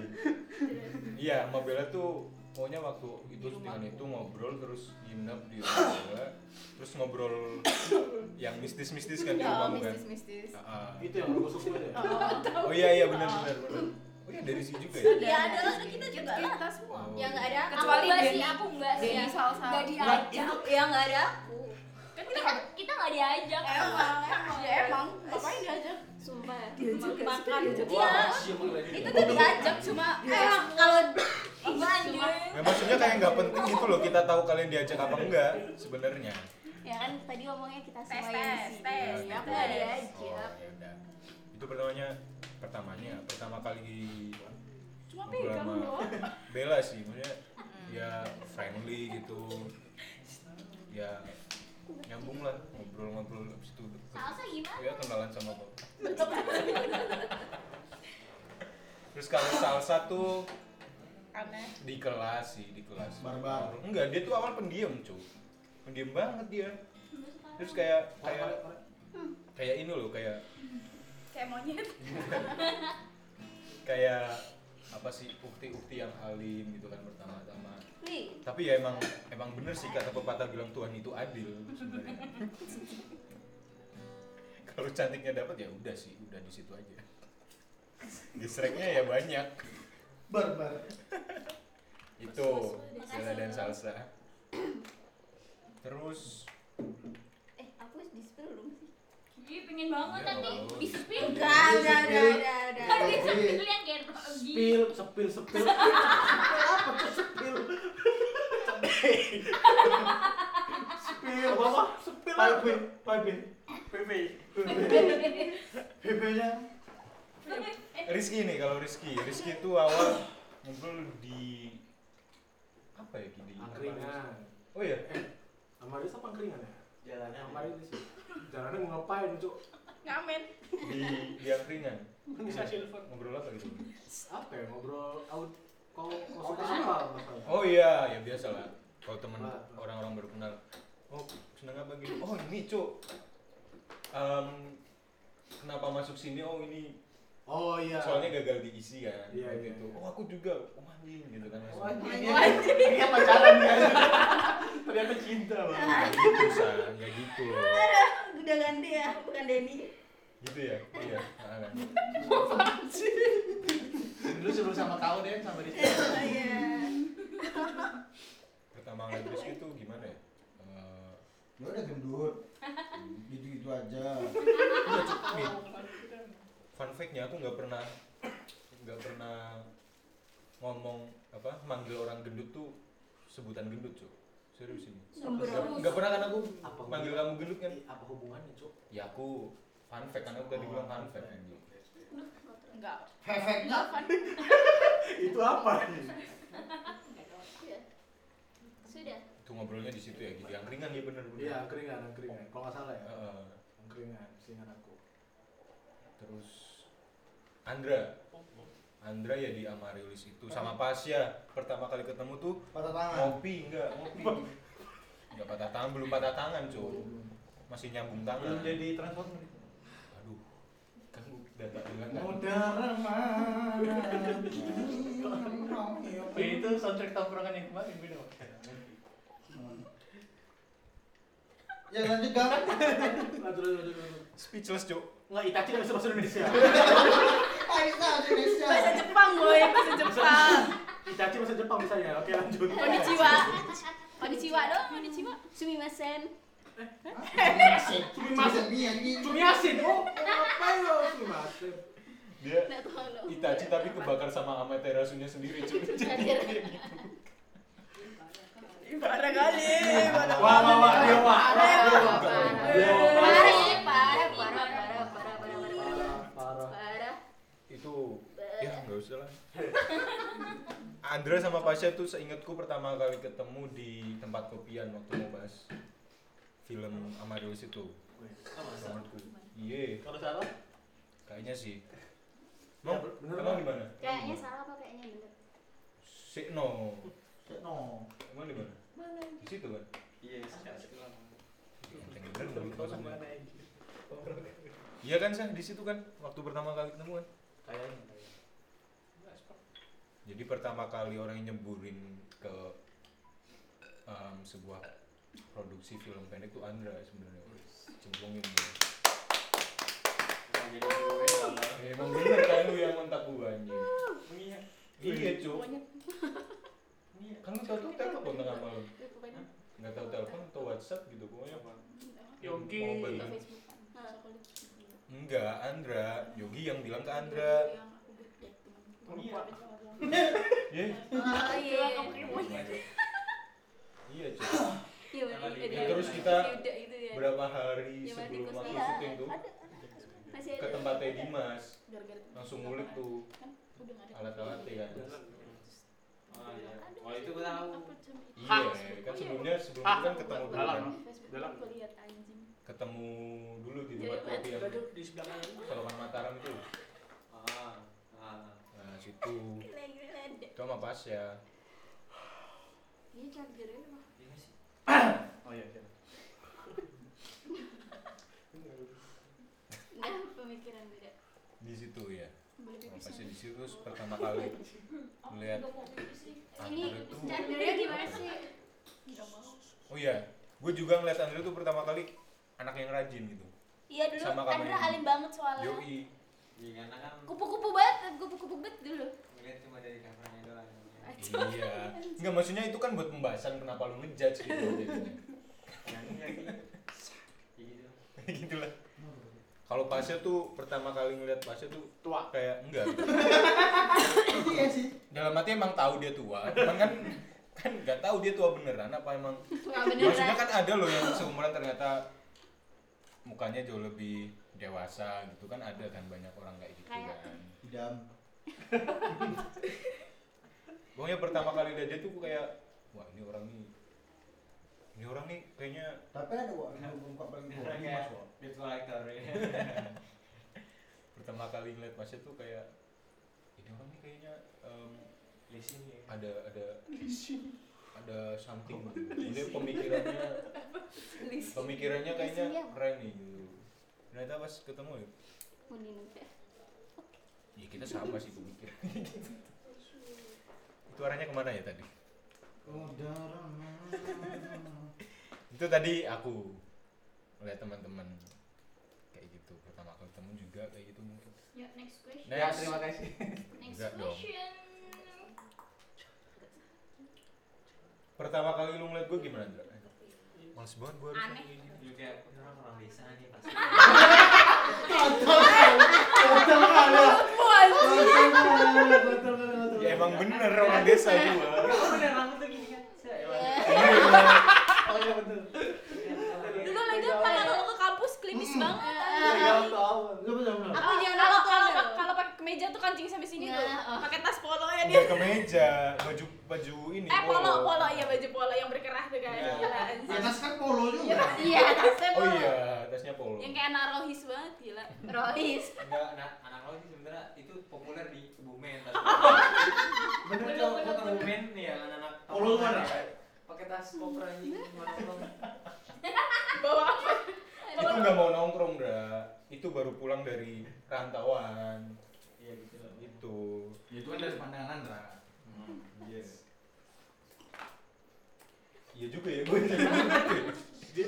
iya sama Bella tuh pokoknya waktu itu dengan itu ngobrol terus nginep di rumah Bella terus ngobrol [COUGHS] yang mistis-mistis kan di Ya, rumahmu kan mistis-mistis. Ah, ah. Itu yang bagus itu ya. oh iya iya benar benar benar oh iya dari sini juga ya Ya ada lah kita juga lah. Kita semua. Oh. Ya enggak ada. Kecuali aku enggak Denny. sih, aku enggak sih. Denny salsa. Enggak diajak. Ya enggak ada aku. Kan kita kita enggak diajak. Emang, emang. Ya emang. Ngapain diajak? Sumpah ya. Diajak Ma- gak sih? makan. Diajak. Iya. Lagi. Itu tuh diajak cuma Emang kalau Iya anjir. Ya, maksudnya kayak nggak penting gitu loh kita tahu kalian diajak apa enggak sebenarnya. ya kan tadi ngomongnya kita semua yang di tes, sini. tes. Ya, Aku Tes. enggak Oh, diajak. ya. Itu pertamanya pertamanya pertama kali cuma pegang doang. Bella sih maksudnya ya friendly gitu. Ya nyambung lah ngobrol-ngobrol habis itu Salsa gimana? ya kenalan sama bapak. Terus kalau salsa tuh Aneh. di kelas sih di kelas Barbar. enggak dia tuh awal pendiam cuy pendiam banget dia terus kayak kayak kayak ini loh kayak Kayak monyet. [LAUGHS] kayak apa sih ukti-ukti yang alim gitu kan pertama-tama. Tapi ya emang emang bener sih kata pepatah bilang Tuhan itu adil sebenarnya. [LAUGHS] Kalau cantiknya dapat ya udah sih udah di situ aja. Gesreknya ya banyak. Barbar. itu Bella dan salsa. Terus eh aku di belum Ih, pengen banget Ya nanti spill. Udah, udah, udah, udah. Kan di spill yang kayak grogi. Spil, sepil, sepil. [LAUGHS] Apa tuh sepil? Apa apa? Sepil. Pipe, pipe. Pepe. PP-nya. Rizky nih kalau Rizky Rizky itu awal ngobrol di apa ya di Angkringan. oh ya Amaris apa angkringan ya? Jalannya Amaris sih. Jalannya mau ngapain, Cuk? Ngamen. di di angkringan Bisa silver. Ngobrol apa gitu? Apa ya ngobrol out kau kau suka apa masalah? Oh iya, ya biasa lah. Kalau teman orang-orang baru kenal, oh seneng apa gitu? Oh ini cuk. Em, kenapa masuk sini? Oh ini Oh iya. soalnya gagal diisi kan. Iya, Kayak iya, gitu. iya. Oh aku juga. Oh anjing gitu kan. Oh, anjing. Ini apa pacaran ya? [LAUGHS] Ternyata cinta bang. Ya gitu sah, ya gitu loh. Udah ganti ya, bukan Denny. Gitu ya, iya. Nah, kan. Dulu sebelum sama kau deh sama dia. [LAUGHS] Oh iya. Pertama ngeliat Rizky tuh gimana ya? Eh, Lu udah gendut. Gitu-gitu aja. Iya, Cuk. Fun fact-nya aku nggak pernah nggak pernah ngomong apa manggil orang gendut tuh sebutan gendut cuy serius ini nggak pernah kan aku Apa manggil kamu gendut kan Apa hubungannya cuk? ya aku fun fact kan aku tadi bilang fun fact anjing. Enggak. Efeknya [LAUGHS] Itu apa? Iya. Sudah. itu ngobrolnya di situ ya gitu yang ringan ya bener bener Iya keringan, keringan. Kalau nggak salah ya. Heeh. Keringan, seingat aku. terus Andra Andra ya di Amaryllis itu sama Pasya pertama kali ketemu tuh patah tangan. ngopi enggak ngopi enggak patah tangan belum patah tangan cuy masih nyambung tangan Belum jadi transformer. aduh kan udah tak bilang kan Mudara mana? itu soundtrack tongkrongan yang kemarin beda. Ya lanjut gang. Lanjut, lanjut, lanjut, lanjut. speechless cuy Nggak, Itachi nggak bisa bahasa Indonesia. Bahasa Indonesia. Bahasa Jepang, boy. Bahasa Jepang. Itachi bahasa Jepang misalnya. Oke lanjut. Konnichiwa. Konnichiwa dong, konnichiwa. Sumimasen. Nih anjing. Sumiasin. Oh, ngapain lo Sumiasin? dia. Itachi tapi kebakar sama Amaterasu-nya sendiri cuy Anjir. Parah kali. Parah Wah, wah, wah, dia wah. Parah, parah. Parah, itu ya nggak usah lah [LAUGHS] Andra sama Pasha tuh seingatku pertama kali ketemu di tempat kopian waktu mau bahas film Amaryllis itu menurutku iya Kalau salah? kayaknya sih Ya, Emang, bener emang Bang. di mana? Kayaknya salah apa kayaknya bener? Si, no. No. Emang di mana? Mana? Di situ kan? Iya, Yang bener dong, lupa sama. Iya kan sah di situ kan waktu pertama kali ketemu kan? Kayaknya. Jadi pertama kali orang yang nyemburin ke em, sebuah produksi film pendek tuh Andra sebenarnya. Cemplungin dia. Eh, Emang bener kan lu yang mentak gua anjing. Iya. Iya, Cuk. Iya, kan lu tahu tuh telepon tengah malam. Enggak tahu telepon atau WhatsApp gitu pokoknya. Yongki. Mau. Nah, Enggak, Andra. Yogi yang bilang ke Andra. Iya. Oh iya. Iya, Cuk. Iya, bener. Ya, terus kita Yuda itu ya. Berapa hari sebelum waktu iya, syuting tuh? ke tempatnya Dimas. Langsung ngulik tuh. Kan alat-alatnya kan Oh, itu gue tahu. iya kan sebelumnya sebelum itu kan ketemu dulu Dalam, kan Dalam. Ketemu dulu di Iya, tempat kopi yang di sebelah kanan. Solokan Mataram itu Ah, ah. nah situ sama pas ya Ini chargernya mah. [COUGHS] Oh iya, iya. Nah, pemikiran beda. di situ ya pasnya di situ pertama kali melihat [LAUGHS] Ini chargernya gimana sih? Oh iya gue juga ngeliat Andre tuh pertama kali anak yang rajin gitu Iya dulu Sama kamu Andra alim banget soalnya. yoi Iya, karena kan Kupu-kupu banget, kupu-kupu banget dulu. ngeliat cuma dari covernya doang. iya nggak maksudnya itu kan buat pembahasan kenapa lu ngejudge gitu. Ya gitu. [LAUGHS] gitu lah kalau Pasha tuh pertama kali ngeliat Pasha tuh Tua. kayak enggak [LAUGHS] Iya sih. dalam hati emang tahu dia tua cuman kan kan nggak tahu dia tua beneran apa emang Wah, maksudnya beneran. kan ada loh yang seumuran ternyata mukanya jauh lebih dewasa gitu kan ada kan banyak orang kayak gitu Kayak- kan Idam. [LAUGHS] pokoknya pertama kali lihat dia tuh kayak wah ini orang nih ini orang nih kayaknya Tapi ada yang buka paling tua. Kayak kok. beat collector. pertama pertama kali ngeliat Masya tuh kayak ini orang nih kayaknya em, ada ada ada something. Ini pemikirannya pemikirannya kayaknya keren nih gitu. Ternyata pas ketemu ya. Ya? Kita sama sih pemikiran itu arahnya ke mana ya tadi? Udara itu tadi aku melihat teman-teman kayak gitu. Pertama kali ketemu juga kayak gitu mungkin. Ya, next question. Ya, terima kasih. Next question. Pertama kali lu ngeliat gue gimana Ndra? males banget gue harus Aneh. kayak orang orang desa nih pasti. ya emang bener orang desa gue Kamu bener rambut tuh gini kan? Oh iya. Dulu lagi kalau kalau ke kampus klimis banget. Benar benar. Aku jangan kemeja tuh kancing sampai sini tuh. Nah, Pakai tas polo ya dia. Ke meja baju baju ini Eh polo polo iya baju polo yang berkerah tuh kan. Iya. Gila anjir. Atas kan polo juga. Iya, tasnya oh polo. iya tasnya polo Yang kayak anak rohis banget gila. Rohis. enggak anak anak sih sebenarnya itu populer di Kebumen. tas. [LAUGHS] Bener bener Kebumen nih ya anak-anak. Polo mana? Pakai tas kopra anjing [LAUGHS] mana Bawa apa? itu nggak mau nongkrong Dra itu baru pulang dari rantauan Iya gitu. itu Ya, Itu kan dari pandangan Ra. iya iya juga ya gue jadi [LAUGHS]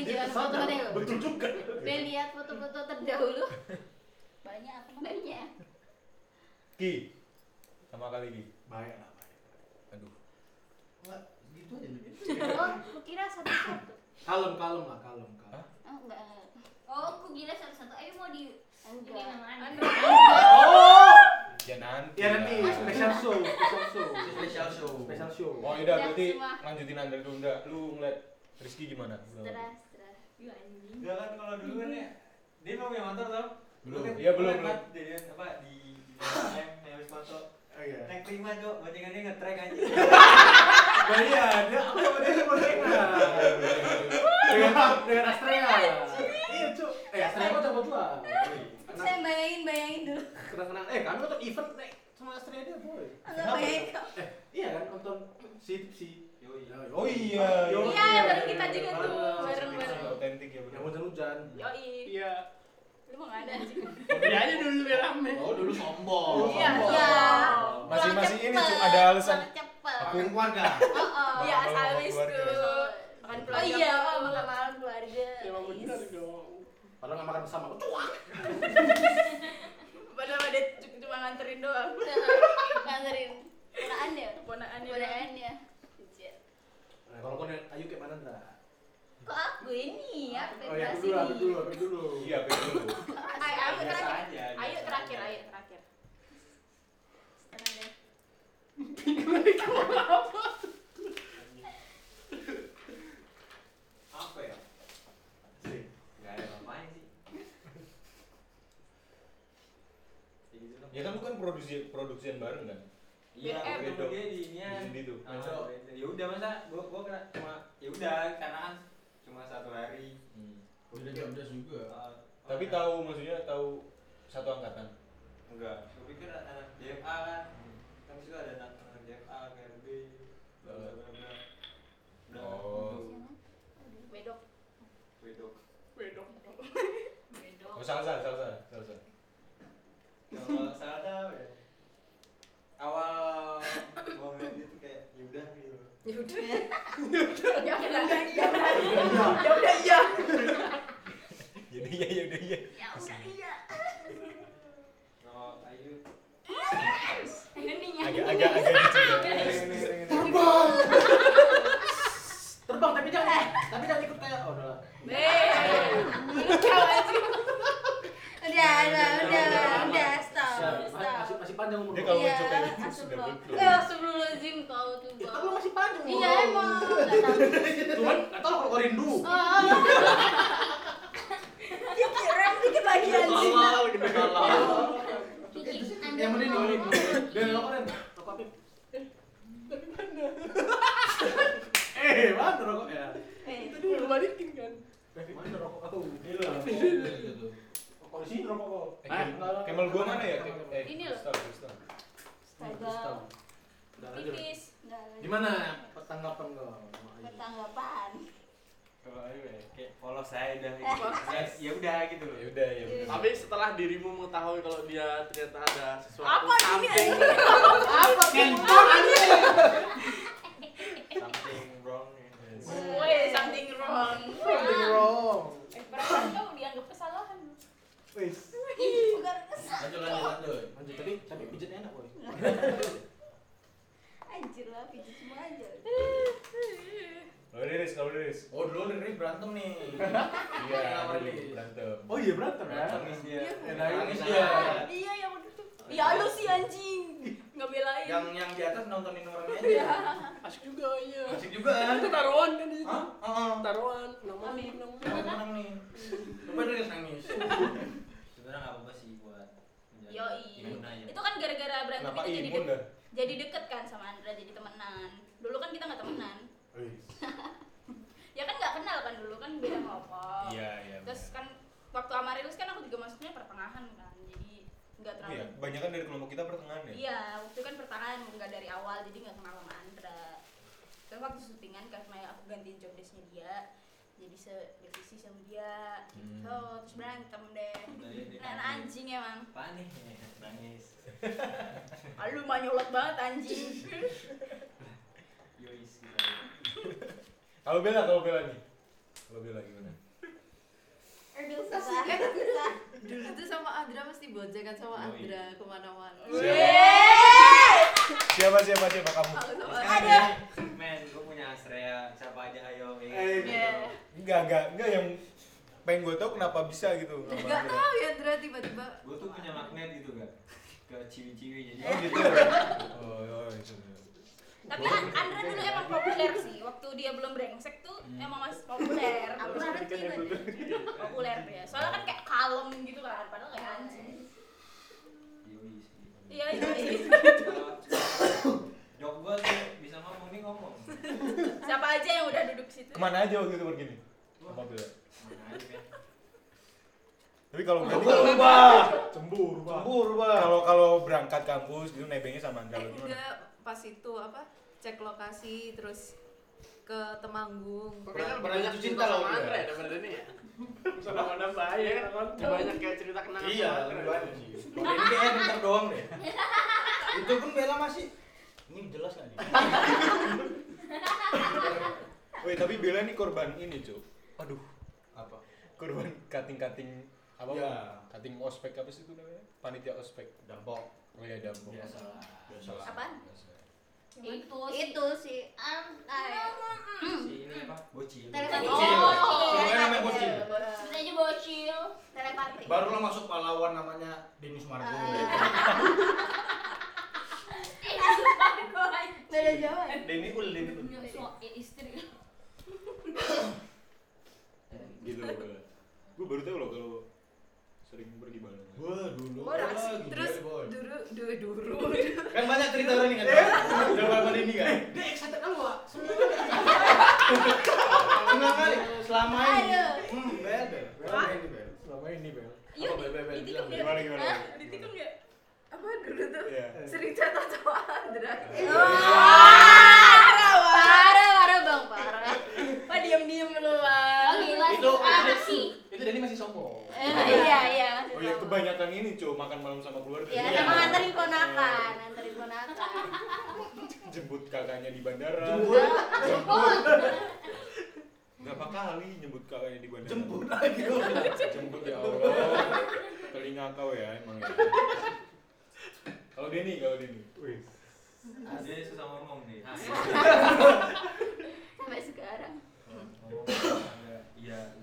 jadi jangan foto deh. Betul juga. Udah lihat foto-foto terdahulu. Banyak apa banyak? Ki sama kali Ki Baik lah, baik. aduh Enggak, gitu aja nih. Oh, aku kira satu-satu. Kalem kalem lah kalem kalem. Hah? Oh, enggak. Oh, aku gila satu-satu. Ayo mau di ini Enggak. yang mana? Oh. ya nanti Ya nanti special show, special show. Special show. Special show. oh Udah, berarti lanjutin Andra dulu Ndra. lu ngeliat Rizky gimana. Setelah, setelah. Iya anjing. Enggak kan kalau dulu kan ya dia mau punya motor tau? Belum. Lu kan Iya, belum, belum. Jadian apa di di yang habis foto. Oh iya. Naik prima cok, boncengannya nge-track aja. Iya, dia aku sama dia sama Rena. Dengan dengan Astrea. Iya, Cuk. Eh, Astrea kok dapat lah. Saya bayangin, bayangin dulu. Kenang-kenang. Eh, kami nonton event nek sama Astrea dia, boy. Enggak bayangin kok. Eh, iya kan nonton si si oh iya Yo, Iya, bareng kita juga tuh, Bareng. bareng-bareng. otentik ya Yang bener hujan-hujan. Iya. Lu mau nggak ada anjing. Dia aja dulu biar rame. Oh, dulu sombong. Iya. Iya. Masih- Pulang masih ini, Cuk, ada alasan. Aku- Makan keluarga. Oh, oh. Iya, Makan asal keluarga. tuh. Makan Oh iya, oh, makan malam keluarga. Emang bener dong. Padahal nggak makan bersama. Cuak. [LAUGHS] Padahal dia cu- cuma nganterin doang. [LAUGHS] Nganterin ponaan ya? Ponakannya. Ponaan ya. Anjir. Nah, kalau kau Ayu kayak mana, Ndra? Kok aku ini ya? Oh ya, aku dulu, aku dulu, aku dulu. iya betul dulu Ayo, aku Biasa terakhir. biasa terakhir, ayo terakhir. Setelah deh. [LAUGHS] Apa ya? Sih. Enggak ada apa-apanya sih. Ya dong. ya kan lu kan produksi produksian bareng kan Iya, BM. ketemu dia di ini Di sini tuh. Ah, ya udah masa gua gua kena cuma ya udah karena kan cuma satu hari. Udah jam 11 juga. Ah, tapi ah, tahu maksudnya tahu satu angkatan enggak. Gua pikir anak DFA kan. Kan situ ada anak anak DFA, KRB, bla bla bla bla. Udah, Oh. Bedok. wedok. Bedok. oh salsa salsa salsa Kalau salah tahu ya. Awal dia tuh kayak ya udah gitu. Ya udah. [LAUGHS] Ya udah. Ya udah. Ya udah iya. jadi ya ya udah ya Ya udah iya. Kalau Ayu Ininya. agak agak agak [LAUGHS] ya. Terbang. Terbang tapi jangan tapi jangan ikut kayak oh udah lah. Nih. Lu kau aja. Udah, udah, udah, udah, Masih, masih, panjang umur. Dia kalau Iya, kayak gitu sudah betul Eh, astagfirullahaladzim kau tuh, Ya, kan Bang. lu masih panjang umur. Iya, emang. [LAUGHS] Cuman enggak tahu kalau kau rindu. Oh, [LAUGHS] Kiki, rem dikit lagi anjing. Halal gitu Anda Yang mending mau- ini. Dan rokok rokok Apip. Eh, mana rokok ya? Eh, Tadi lu balikin kan. Mana rokok aku? Gitu. Oh di sini rokok kok. Eh, ah, camel nah, nah. gua mana ya? Eh, ini loh. Stable. Tipis. Gimana pertanggapan lo? Pertanggapan. Kalau Ayu ya, eh, kayak polos saya dah. [LAUGHS] Ya, ya udah gitu loh. Ya udah, ya udah. Tapi setelah dirimu mengetahui kalau dia ternyata ada sesuatu apa something. [LAUGHS] Apa kentor anjing? Something wrong. Woi, something wrong. Wis. Lanjut lanjut lanjut. Lanjut tadi tapi pijatnya enak boy. [LAUGHS] Anjir lah, pijit semua aja Kalau Riris, kalau Riris. Oh dulu nih berantem nih. [LAUGHS] Iya, nih? berantem. Oh iya berantem ya. Nangis dia. Ya, nangis Nangis dia. Iya, yang udah tuh Ya lu sih anjing Nggak belain Yang yang di atas nontonin orangnya Iya. aja. asik juga iya. Asik juga kan? Itu taruhan kan di situ. Heeh. Taruhan, nama nama. Orang menang nih. Coba Riris nangis. [LAUGHS] Sebenarnya nggak apa-apa sih buat imun aja. Itu kan gara-gara berantem Kenapa itu jadi imun deket, dah? jadi deket kan sama Andra jadi temenan Dulu kan kita nggak temenan [LAUGHS] Ya kan nggak kenal kan dulu kan beda kelompok Iya, iya. Terus kan waktu Amarilus kan aku juga masuknya pertengahan kan Jadi nggak Oh terlalu iya, kebanyakan dari kelompok kita pertengahan ya. Iya, waktu itu kan pertengahan nggak dari awal jadi nggak kenal sama Andra. Terus waktu syutingan karena aku gantiin job desknya dia, jadi sedivisi sama dia. Gitu. Hmm. Terus berantem deh. Tadi dia Nah, nangis. anjing emang. Panik nangis. [LAUGHS] Ah, lu mah nyolot banget anjing. [LAUGHS] Yois. Kalau Bella, kalau Bella nih. Kalau Bella gimana? Dulu tuh sama Andra mesti bojekan sama. Andra ke mana-mana. Siapa siapa siapa kamu? Ada. Men, gue punya Astrea, siapa aja ayo. ya Eh, gitu. Iya. Enggak, enggak, enggak yang pengen gue tau kenapa bisa gitu. Gak Andra. tahu ya Andra tiba-tiba. Gue tuh punya magnet gitu kan ke ciwi-ciwi jadi. Oh gitu. Oh, oh itu. Tapi An- Andra dulu emang populer sih. Waktu dia belum brengsek tuh emang masih populer. Aku nanti populer dia. Soalnya kan kayak kalem gitu kan, padahal kayak anjing. Iya, iya. [COUGHS] Jok gue tuh bisa ngomong nih ngomong. Siapa aja yang udah duduk situ? Ke mana aja waktu itu. Mana aja men. Tapi kalau berarti kalau cemburu, Pak. Cemburu, Bah. Kalau kalau berangkat kampus gitu nebengnya sama Andra Eh, enggak pas itu apa cek lokasi terus ke Temanggung. Pokoknya banyak cinta cinta sama. Andre daripada ini ya. Sama mana bahaya kan? Banyak kayak cerita kenangan Iya, lebih banyak sih. Ini kayak bentar doang deh. Itu pun Bella masih ini jelas nggak nih? [LAUGHS] Wih, tapi Bella nih korban ini, Cuk. Aduh, Apa? korban cutting-cutting apa? Iya. Cutting ospek apa sih itu namanya? Panitia ospek. Dampok. Oh iya, dampok. Biasalah. Biasalah. Apaan? Biasa. Itu Itu sih. Am, Si ini apa? Bocil. Telepati. Bocil. Oh, Sebenarnya namanya bocil. Sebut aja bocil. Telepati. Baru lah masuk pahlawan namanya Denny Sumargo. Beda jauh. Denny Ul, Ul. istri. [COUGHS] Gitu. Gue baru tahu loh kalau sering pergi bareng. Wah, dulu. Sih. gila Terus boy. duru duru duru. Kan banyak cerita orang nih kan. Udah lama ini kan. Dia excited kan gua? Senang kali selama ini. Hmm, beda. Selama ini, Bel. Selama ini, Bel. Bel, Bel, Bel, ditikam bilang, dia. Gimana, gimana? Hah? Ditikam dia. Apa dulu tuh? Iya. Sering cerita sama Andra. Parah, Parah, parah bang, parah. Pak diam-diam lu, Bang. Oh gila Itu sih, ah, masih. itu Denny masih sombong. Eh, iya, iya. Oh ya kebanyakan ini, Cuk, makan malam sama keluarga. Ya, Iya. emang anterin ponakan, anterin ponakan. Jemput kakaknya di bandara. Jemput. Jemput. Berapa kali nyebut kakaknya di bandara? Jemput lagi. Jemput ya Allah. Telinga kau ya emang ya. Kalau Denny, kalau Denny. Wih. Dia susah ngomong nih. [LAUGHS] Sampai sekarang. Agak iya.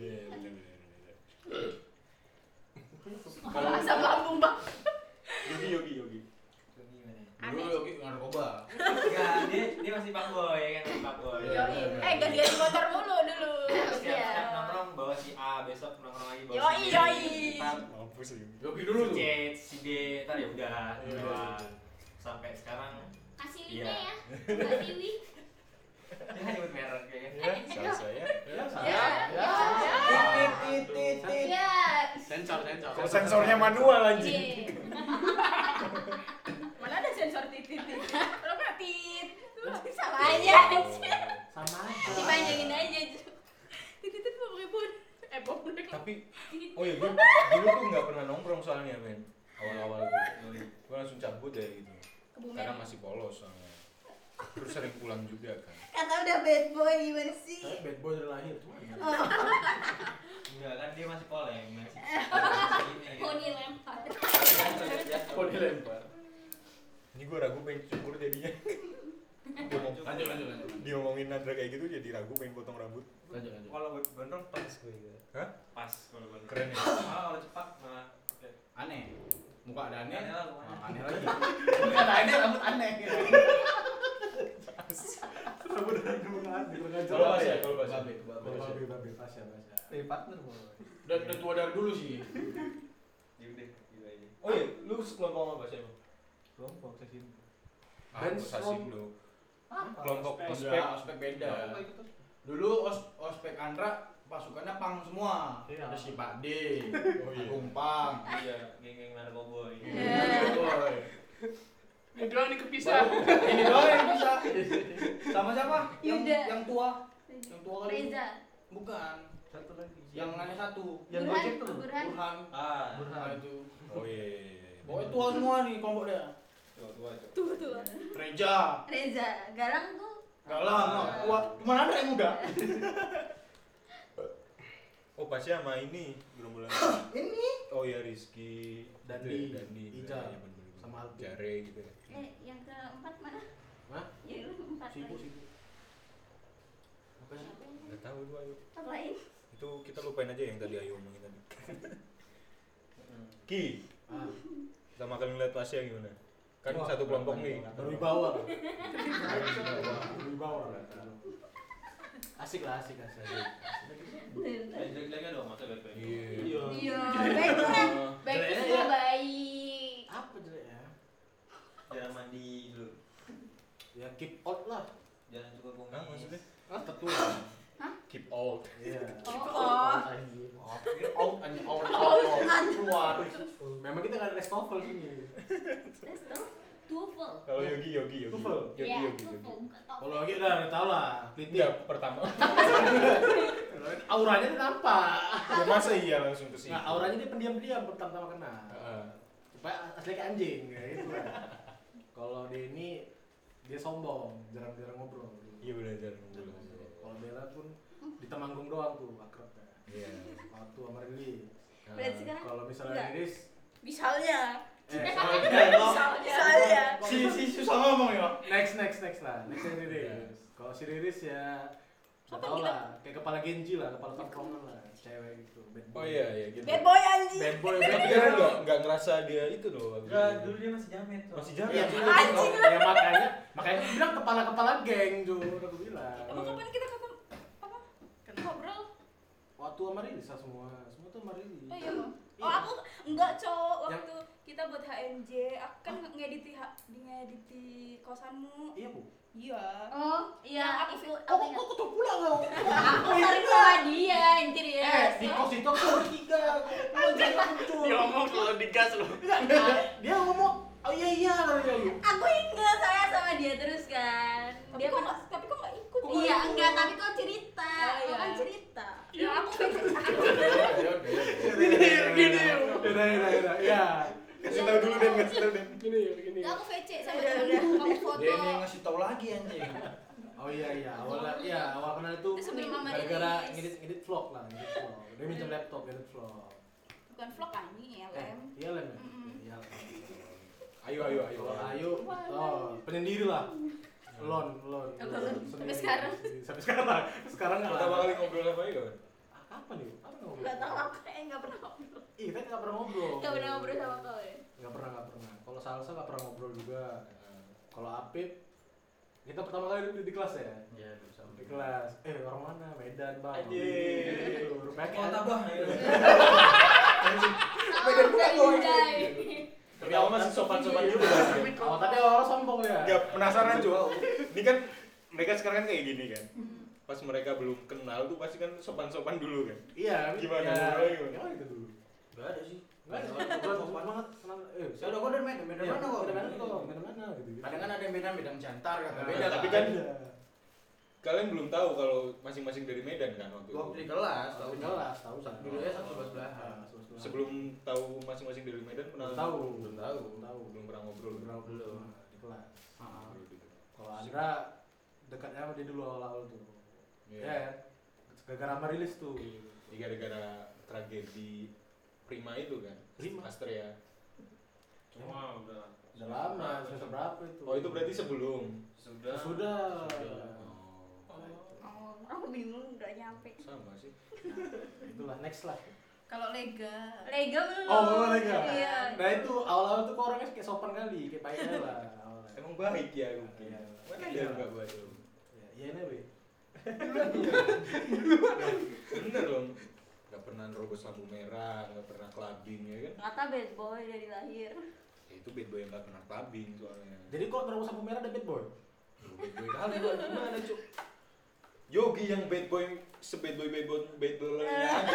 Iya, bener bener bener. Asam lambung, Bang. Yogi, Yogi, Yogi. Itu gimana ya? Dulu Yogi narkoba. Enggak, dia dia masih pak boy ya kan masih pak boy. Iya. Yoi. Eh, ganti-ganti motor mulu dulu. Setiap Iya. setiap nongkrong bawa si A, besok nongkrong lagi bawa Yoi, si B. yoi. Mampus Yogi. Yogi dulu si tuh. C, si D, ntar ya udah. Iya. Sampai sekarang Kasih Iya. linknya ya. Mbak Tiwi. Iya, iya, ya, ya. Ya. Sensor sensor. Sensornya manual anjing. Iya. Mana ada sensor titit? Kalau. Lo kan tit. Sama aja. Sama aja. Dipanjangin aja. Tit itu mau ribut. Eh, bom Tapi oh iya gue dulu tuh nggak pernah nongkrong soalnya, men. Awal-awal gue langsung cabut deh gitu. Karena masih polos soalnya. Terus sering pulang juga kan. Kata udah bad boy gimana sih? Saya bad boy dari lahir cuma. Enggak kan dia masih poleng, masih masih ini. Poni lempar. Kok dilempar? Ini gue ragu pengen cukur jadinya. Diomong, Lanjut lanjut lanjut. diomongin Nandra kayak gitu jadi ragu pengen potong rambut. Lanjut lanjut. Kalau gondrong pas gue gitu. Hah? Pas kalau gondrong. Keren ya? Malah kalau cepat malah oke. Aneh. Muka ada aneh. Aneh Ah, Aneh lagi. Muka ada aneh, rambut aneh. [LAUGHS] Aneh. Kalau ya, kalau pas. Babe, babe, babe, babe, pas ya, pas ya. Eh, partner boy. Udah udah tua dari dulu sih. Aja. Oh iya, lu kelompok apa sih emang? Kelompok sesi. Ah, Strom. lu. Kelompok Ospek, ospek. beda. Dulu os, ospek Andra pasukannya pang semua. Iya. Ada si Pak D, Oh iya. Agung Pang. Iya, geng-geng narkoboy. Boy. Ini doang nih kepisah. Ini doang yang bisa. Sama siapa? Yang Yuda. yang tua. Yang tua kali. Reza. Bukan. Satu lagi. Yang nanya satu. yang Burhan, gojek tuh. Burhan. Burhan. Ah, Burhan itu. Oh iya. iya, iya. Pokoknya tua semua nih kelompok dia. tua tua tua. Tuh, tuh. Reja. Reza. Galang tuh. Galang, no. tua. Mana ada yang muda? [LAUGHS] Oh pasti sama ini gerombolan. [COUGHS] Ini. Oh ya Rizky, Dandi, Dandi, Ija, iya, bener-bener. Sama Albi. Jare gitu. ya. Eh, yang keempat mana? Hah? Ya, empat Sibuk lagi. sibuk. Apa sih? Apa ini? Gak tahu lu ayo. Empat lain. Itu kita lupain aja yang tadi ayo omongin tadi. Ki, Ah, kita makan ngeliat Tasya gimana? Kan Wah, satu kelompok nih. berwibawa. Berwibawa. Asik lah, asik asik. Eh, jelek-jeleknya dong, masa baik-baik. Iya. Iya, baik lah. [LAUGHS] Baik Jeleknya semua ya. baik. Apa jelek? Jangan mandi dulu. Ya keep out lah. Jangan suka kumis. Hah, maksudnya? Hah? Tetua. Keep old. Iya. Oh. Keep out anjing out out keluar. Memang kita nggak ada restofel sini. Tuvel. Kalau Yogi, Yogi, Yogi. Tufel? Yogi, Ya, Yogi, Yogi. Kalau lagi udah udah tau lah. Klitik. Iya, pertama. [LAUGHS] Auranya tuh nampak. Ya masa iya langsung ke sini. Nah, auranya dia pendiam-pendiam pertama-tama kena. Heeh. Supaya asli kayak anjing gitu. Kalau dia ini dia sombong, jarang-jarang ngobrol. Iya benar benar. Kalau Bella pun di Temanggung doang tuh akrab ya. Iya. Waktu sama Rili. Berarti sekarang Kalau misalnya. Riris, Misalnya. eh, [LAUGHS] Misalnya. si si susah ngomong ya. Next next next lah, next yang Riris. Kalau si Riris ya Apa tau kita- lah, kayak kepala Genji lah, kepala tongkrongan lah, cewek gitu, bad boy. Oh iya iya gitu. Bad boy anjing. Bad boy, Tapi [LAUGHS] bad dia girl. enggak enggak ngerasa dia itu loh. Enggak, itu. dulu dia masih jamet. tuh. Masih Iya, jalan. dulu Anjing gitu. ya makanya, makanya gue bilang kepala-kepala geng tuh, udah gue bilang. Emang kapan kita ketemu? Apa? Ngobrol? Waktu sama Riris lah semua, semua tuh sama Riris. Oh iya, Bang. Iya. Oh, aku enggak. Yang- Waktu kita buat HMJ, aku kan ngediti ha- ngediti kosanmu. Iya bu. Iya. Oh, iya, aku Kok aku kok pulang lo? Aku sering sama dia, anjir ya. Eh, di kos itu aku bertiga, jangan muncul. Dia ngomong kalau digas loh. Dia ngomong, oh iya iya kata dia. iya. Aku ingat saya sama dia terus kan. Tapi Dia kok kan nggak- tapi kok nggak ikut? Kok Iya, enggak, tapi kok cerita. Oh, iya. kan cerita. Iya. Ya, aku kan Gini, gini. Udah udah udah, ya. Kasih tahu dulu Den, kasih tahu Den. Gini, gini. aku VC sama udah. kamu foto. Dia ini yang ngasih tahu lagi anjing. Oh iya iya, awal iya awal kenal itu gara-gara ngedit ngedit vlog lah, ngedit vlog. Dia minjem laptop ngedit vlog. Bukan vlog anjing ya, Eh, Lem. iya lem. ya? Mm-mm. Iya. Ayo ayo ayo. Ayo, oh penyendiri lah. Lon, lon. Sampai sekarang. Sampai sekarang. Sekarang nggak Pertama lah. kali ngobrol sama Ayo. Apa nih? Apa ngobrol? Enggak tahu aku kayak enggak pernah ngobrol. Iya, kita nggak pernah ngobrol. Enggak pernah ngobrol sama kau ya. Nggak pernah, nggak pernah. Kalau salsa nggak pernah ngobrol juga. Kalau Apip, kita pertama kali di, di kelas ya. Iya. Di kelas. Eh orang mana? Medan bang. Gitu, Rupanya Kota bang. Medan Anjay. Tapi aku masih sopan-sopan juga. Oh tadi orang sombong ya. Gak penasaran juga. Ini kan mereka sekarang kan kayak gini kan. Pas mereka belum kenal tuh pasti kan sopan-sopan dulu kan. Iya. Gimana? Ya, Ngobrolnya gimana? Gimana itu dulu? Enggak ada sih. Enggak ada. Sopan banget. Eh, Ya udah gua dari Medan, Medan Iya, mana kok? Medan mana kok? Medan mana gitu. Kadang kan ada yang Medan Medan jantar kata Nah, beda tapi kan. kalian belum tahu kalau masing-masing dari Medan kan waktu Waktu di itu. kelas, Tahu tahu jelas, tahu satu. Dulu ya satu sebelah sebelahan. Sebelum tahu masing-masing dari Medan pernah Belum tahu. Belum tahu. Belum tahu. belum pernah ngobrol. Belum Belum. di kelas. Ah, Kalau Andra dekatnya dia dulu awal-awal tuh. Iya. Ya, gara-gara merilis tuh. Ini gara-gara tragedi Prima itu kan. Prima? Astrea. Wah, udah. Udah lama, semester berapa itu? Oh itu berarti sebelum. Sudah. Sudah. Oh, aku bingung udah nyampe. Sama sih. Itulah next lah. Kalau lega. Lega belum? Oh, belum lagi. Iya. Nah itu awal-awal tuh kok orangnya kayak sopan kali, kayak aja lah. Emang baik ya mungkin. Iya. Mana Iya. ada enggak baik? Ya, iya nih, Be. Bener loh. Gak pernah nerobos lampu merah, gak pernah clubbing ya kan? Kata bad boy dari lahir. Ya, itu bad boy yang gak pernah clubbing soalnya. Jadi kok terus lampu merah ada bad boy? Bad boy kali Bang. gimana cuk? Yogi yang bad boy sebad boy bad boy bad boy aja. [LAUGHS]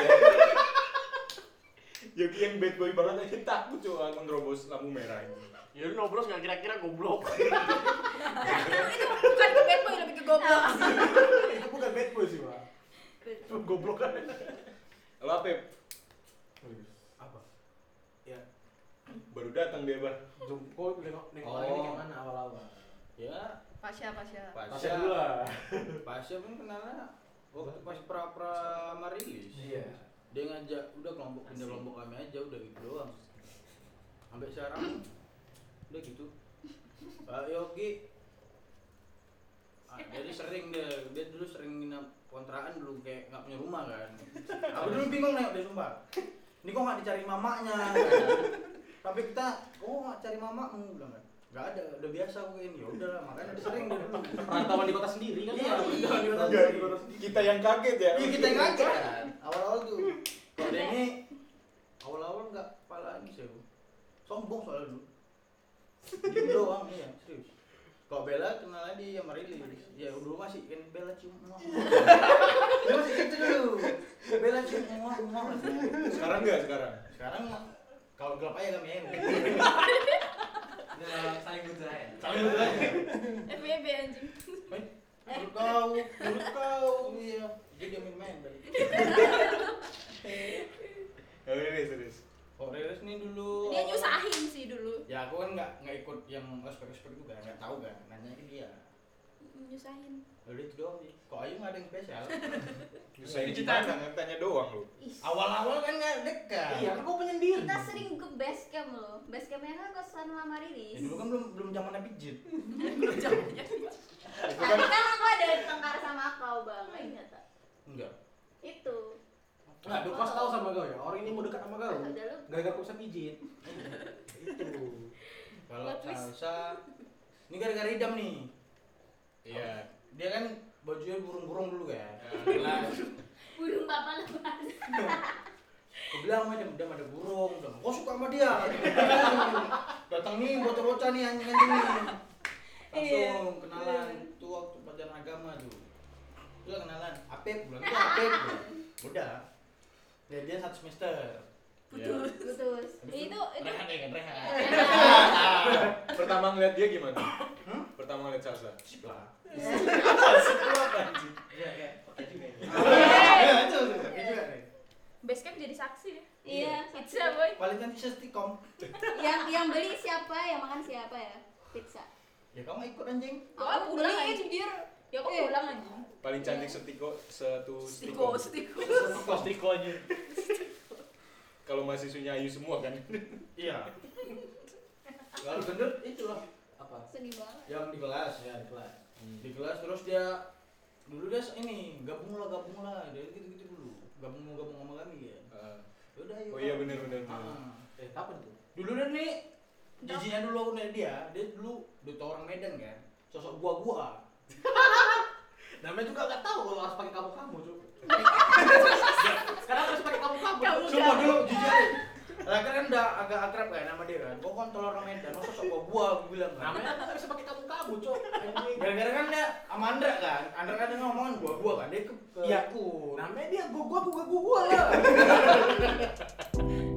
Yogi yang bad boy banget aja takut cuk aku nerobos lampu merah ini. Ya lu nobros nggak kira-kira goblok. [LAUGHS] itu bukan ke bad boy lebih ke goblok. itu bukan bad boy sih, Pak. Itu goblok kan. Lo apa? Pep? Apa? Ya, Baru datang dia bah. Jumko nengok nengok Oh. ini kayak mana awal-awal. Ya, Pasha, Pasha. Tasya dulu lah. Pasha pun kenalnya waktu pas pra-pra marilis. Iya. Dia ngajak, udah kelompok pindah kelompok kami aja, udah gitu doang. Sampai sekarang udah gitu. Pak Yogi ah, jadi sering deh, dia dulu sering nginap kontrakan dulu kayak nggak punya rumah kan. Aku dulu bingung nengok dia sumpah. Ini kok nggak dicari mamanya? Tapi kita, kok nggak cari mamamu bilang kan? Gak ada, udah biasa aku ini. Ya udahlah, makanya dia sering dia dulu. Perantauan di kota sendiri kan? Iya, perantauan di kota sendiri. di kota sendiri. Kita yang kaget ya. Iya kita yang ngajak kan. Awal-awal tuh. Kalau dia ini awal-awal nggak palanya sih. Bu. Sombong soalnya dulu. Diem doang iya serius. Kalau Bella kenal dia sama Rilis. Ya dulu masih kan Bella cium muah. [LAUGHS] Dia masih gitu dulu. Bella cium muah muah. Sekarang enggak sekarang? Sekarang kalau gelap aja kami ya. [LAUGHS] Udah saling berjaya. Saling bertanya. FBB anjing. Menurut kau, menurut kau. Iya. Jadi dia main-main tadi. Ya udah deh serius. Oh Rilis nih dulu. Dia nyusahin sih dulu. Ya aku kan nggak nggak ikut yang ospek-ospek juga, nggak tahu kan. Nanya ke dia. Nyusahin. Udah itu doang sih. Kok Ayu nggak ada yang spesial? [LAUGHS] Saya gimana tanya doang lu. Awal-awal kan nggak dekat. Iya, kan kau penyendiri. Kita sering ke base camp loh. Base campnya kan kosan lama Ya, rilis. dulu kan belum belum zamannya pijit. [LAUGHS] Belum zamannya. Itu Tapi kan kan aku ada tengkar sama kau bang, ingat tak? Enggak. Itu. Nah, dulu kau tahu sama kau ya, orang ini mau dekat sama kau. Udah. Gara-gara kau bisa pijit. Itu. Kalau salsa, ini gara-gara idam nih. Iya. Dia kan bajunya burung-burung dulu kan. Nah, Burung bapak lepas. aku bilang sama dia, ada burung. Bilang, Kau suka sama dia? Datang nih bocah-bocah nih anjing-anjing nih. Langsung kenalan. Itu waktu pelajaran agama tuh. Udah kenalan. Apep, bilang itu Apep. Udah. Ya, dia satu semester. Iya. Putus. Itu itu. Rehan ya kan, rehan. [LAUGHS] Pertama ngeliat dia gimana? Hmm? Pertama ngeliat Salsa. Sip lah. Asik banget anjing. Iya, iya. Oke juga. Hey. Iya, itu juga nih. Basecamp jadi saksi ya. Iya. Pizza boy. Paling cantik sestikom. Yang yang beli siapa? Yang makan siapa ya? Pizza. Ya kamu ikut anjing. Aku pulang biar Ya kok Eh. pulang anjing. Paling cantik setiko satu Stiko, stiko. stiko. Plastiko [LAUGHS] aja. Kalau mahasiswanya Ayu semua kan. Iya. Kalau bener itulah apa? sedih banget. Yang di kelas ya di kelas. Di kelas terus dia dulu dia ini gabung lah gabung lah dia gitu gitu dulu gabung mau gabung sama kami ya Ah. udah ayo Oh iya bener bener. bener. Ah. Eh, kapan tuh? dulu dia nih jijinya dulu aku dia dia dulu duta orang Medan kan sosok gua gua [LAUGHS] Namanya juga nggak tahu kalau harus pakai kamu kamu tuh. [LAUGHS] Sekarang harus pakai kamu kamu. Kamu. Sumpah dulu jujur Akhirnya kan udah agak akrab kan sama dia kan Kok kan telur orang Medan, masa sok gua gua bilang kan Namanya nggak bisa pakai kamu kamu, cok. [LAUGHS] Gara-gara kan dia sama Andra kan Andra kan dia ngomongin gua gua kan, dia ke, ke Iya. aku Namanya dia gua gua gua gua gua lah. [LAUGHS]